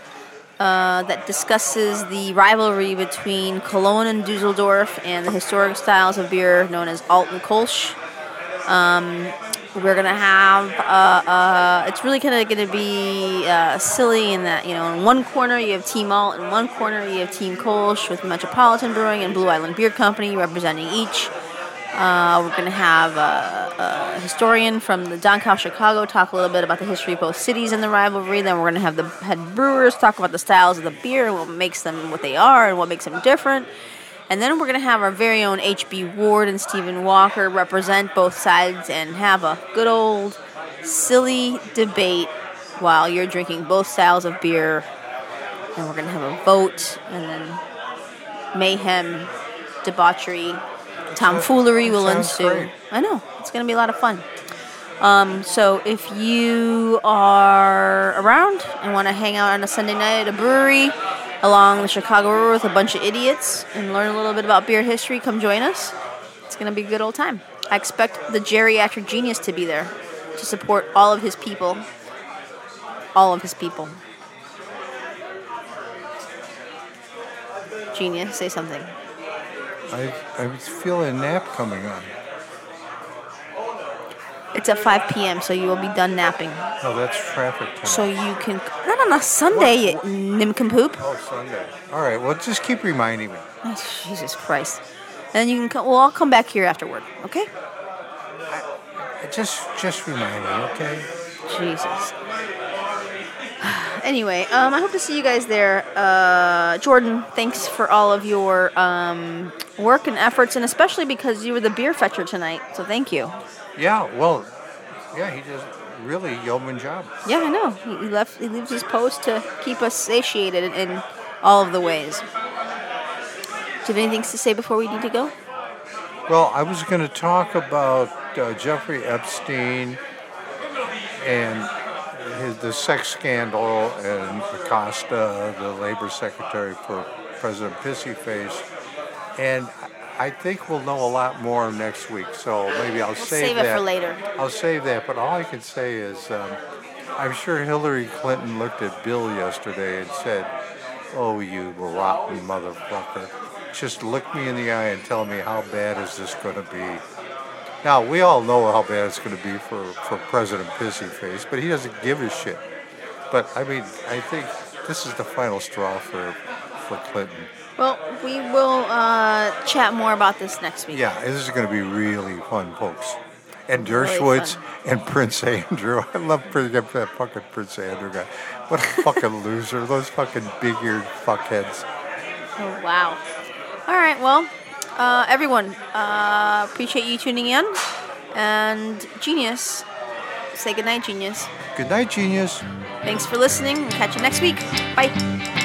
Speaker 2: uh, that discusses the rivalry between Cologne and Dusseldorf and the historic styles of beer known as Alt and Kolsch. Um, we're gonna have uh, uh, it's really kind of to be uh, silly in that you know in one corner you have Team Alt, in one corner you have Team Kolsch with Metropolitan Brewing and Blue Island Beer Company representing each. Uh, we're going to have a, a historian from the DANK Haus Chicago talk a little bit about the history of both cities and the rivalry. Then we're going to have the head brewers talk about the styles of the beer and what makes them what they are and what makes them different. And then we're going to have our very own H.B. Ward and Stephen Walker represent both sides and have a good old silly debate while you're drinking both styles of beer. And we're going to have a vote and then mayhem, debauchery, tomfoolery will ensue.
Speaker 3: great.
Speaker 2: I know. It's going to be a lot of fun. Um, so if you are around and want to hang out on a Sunday night at a brewery along the Chicago River with a bunch of idiots and learn a little bit about beer history, come join us. It's going to be a good old time. I expect the geriatric genius to be there to support all of his people. All of his people. Genius, say something.
Speaker 3: I, I feeling a nap coming on.
Speaker 2: It's at 5 p.m., so you will be done napping.
Speaker 3: Oh, that's traffic time.
Speaker 2: So you can. Not on a Sunday, you nincompoop.
Speaker 3: oh, Sunday. All right. Well, just keep reminding me.
Speaker 2: Oh, Jesus Christ. And you can come. Well, I'll come back here afterward, okay?
Speaker 3: i Just, just remind me, okay?
Speaker 2: Jesus. Anyway, um, I hope to see you guys there. Uh, Jordan, thanks for all of your um, work and efforts, and especially because you were the beer fetcher tonight. So thank you.
Speaker 3: Yeah. Well, yeah. He does really yeoman job.
Speaker 2: Yeah, I know. He, he left. He leaves his post to keep us satiated in, in all of the ways. Do you have anything to say before we need to go?
Speaker 3: Well, I was going to talk about uh, Jeffrey Epstein and his, the sex scandal and Acosta, the labor secretary for President Pissyface. And I think we'll know a lot more next week, so maybe I'll save,
Speaker 2: save it
Speaker 3: that.
Speaker 2: for later.
Speaker 3: I'll save that, but all I can say is um, I'm sure Hillary Clinton looked at Bill yesterday and said, Oh, you rotten motherfucker. Just look me in the eye and tell me how bad is this going to be. Now, we all know how bad it's going to be for, for President Pissyface, but he doesn't give a shit. But, I mean, I think this is the final straw for, for Clinton.
Speaker 2: Well, we will uh, chat more about this next week.
Speaker 3: Yeah, this is going to be really fun, folks. And
Speaker 2: Really
Speaker 3: Dershowitz
Speaker 2: fun.
Speaker 3: and Prince Andrew. I love Prince, that fucking Prince Andrew guy. What a fucking loser. Those fucking big eared fuckheads.
Speaker 2: Oh, wow. All right, well, uh, everyone, uh, appreciate you tuning in. And Genius, say goodnight, Genius.
Speaker 3: Good night, genius.
Speaker 2: Thanks for listening. We'll catch you next week. Bye.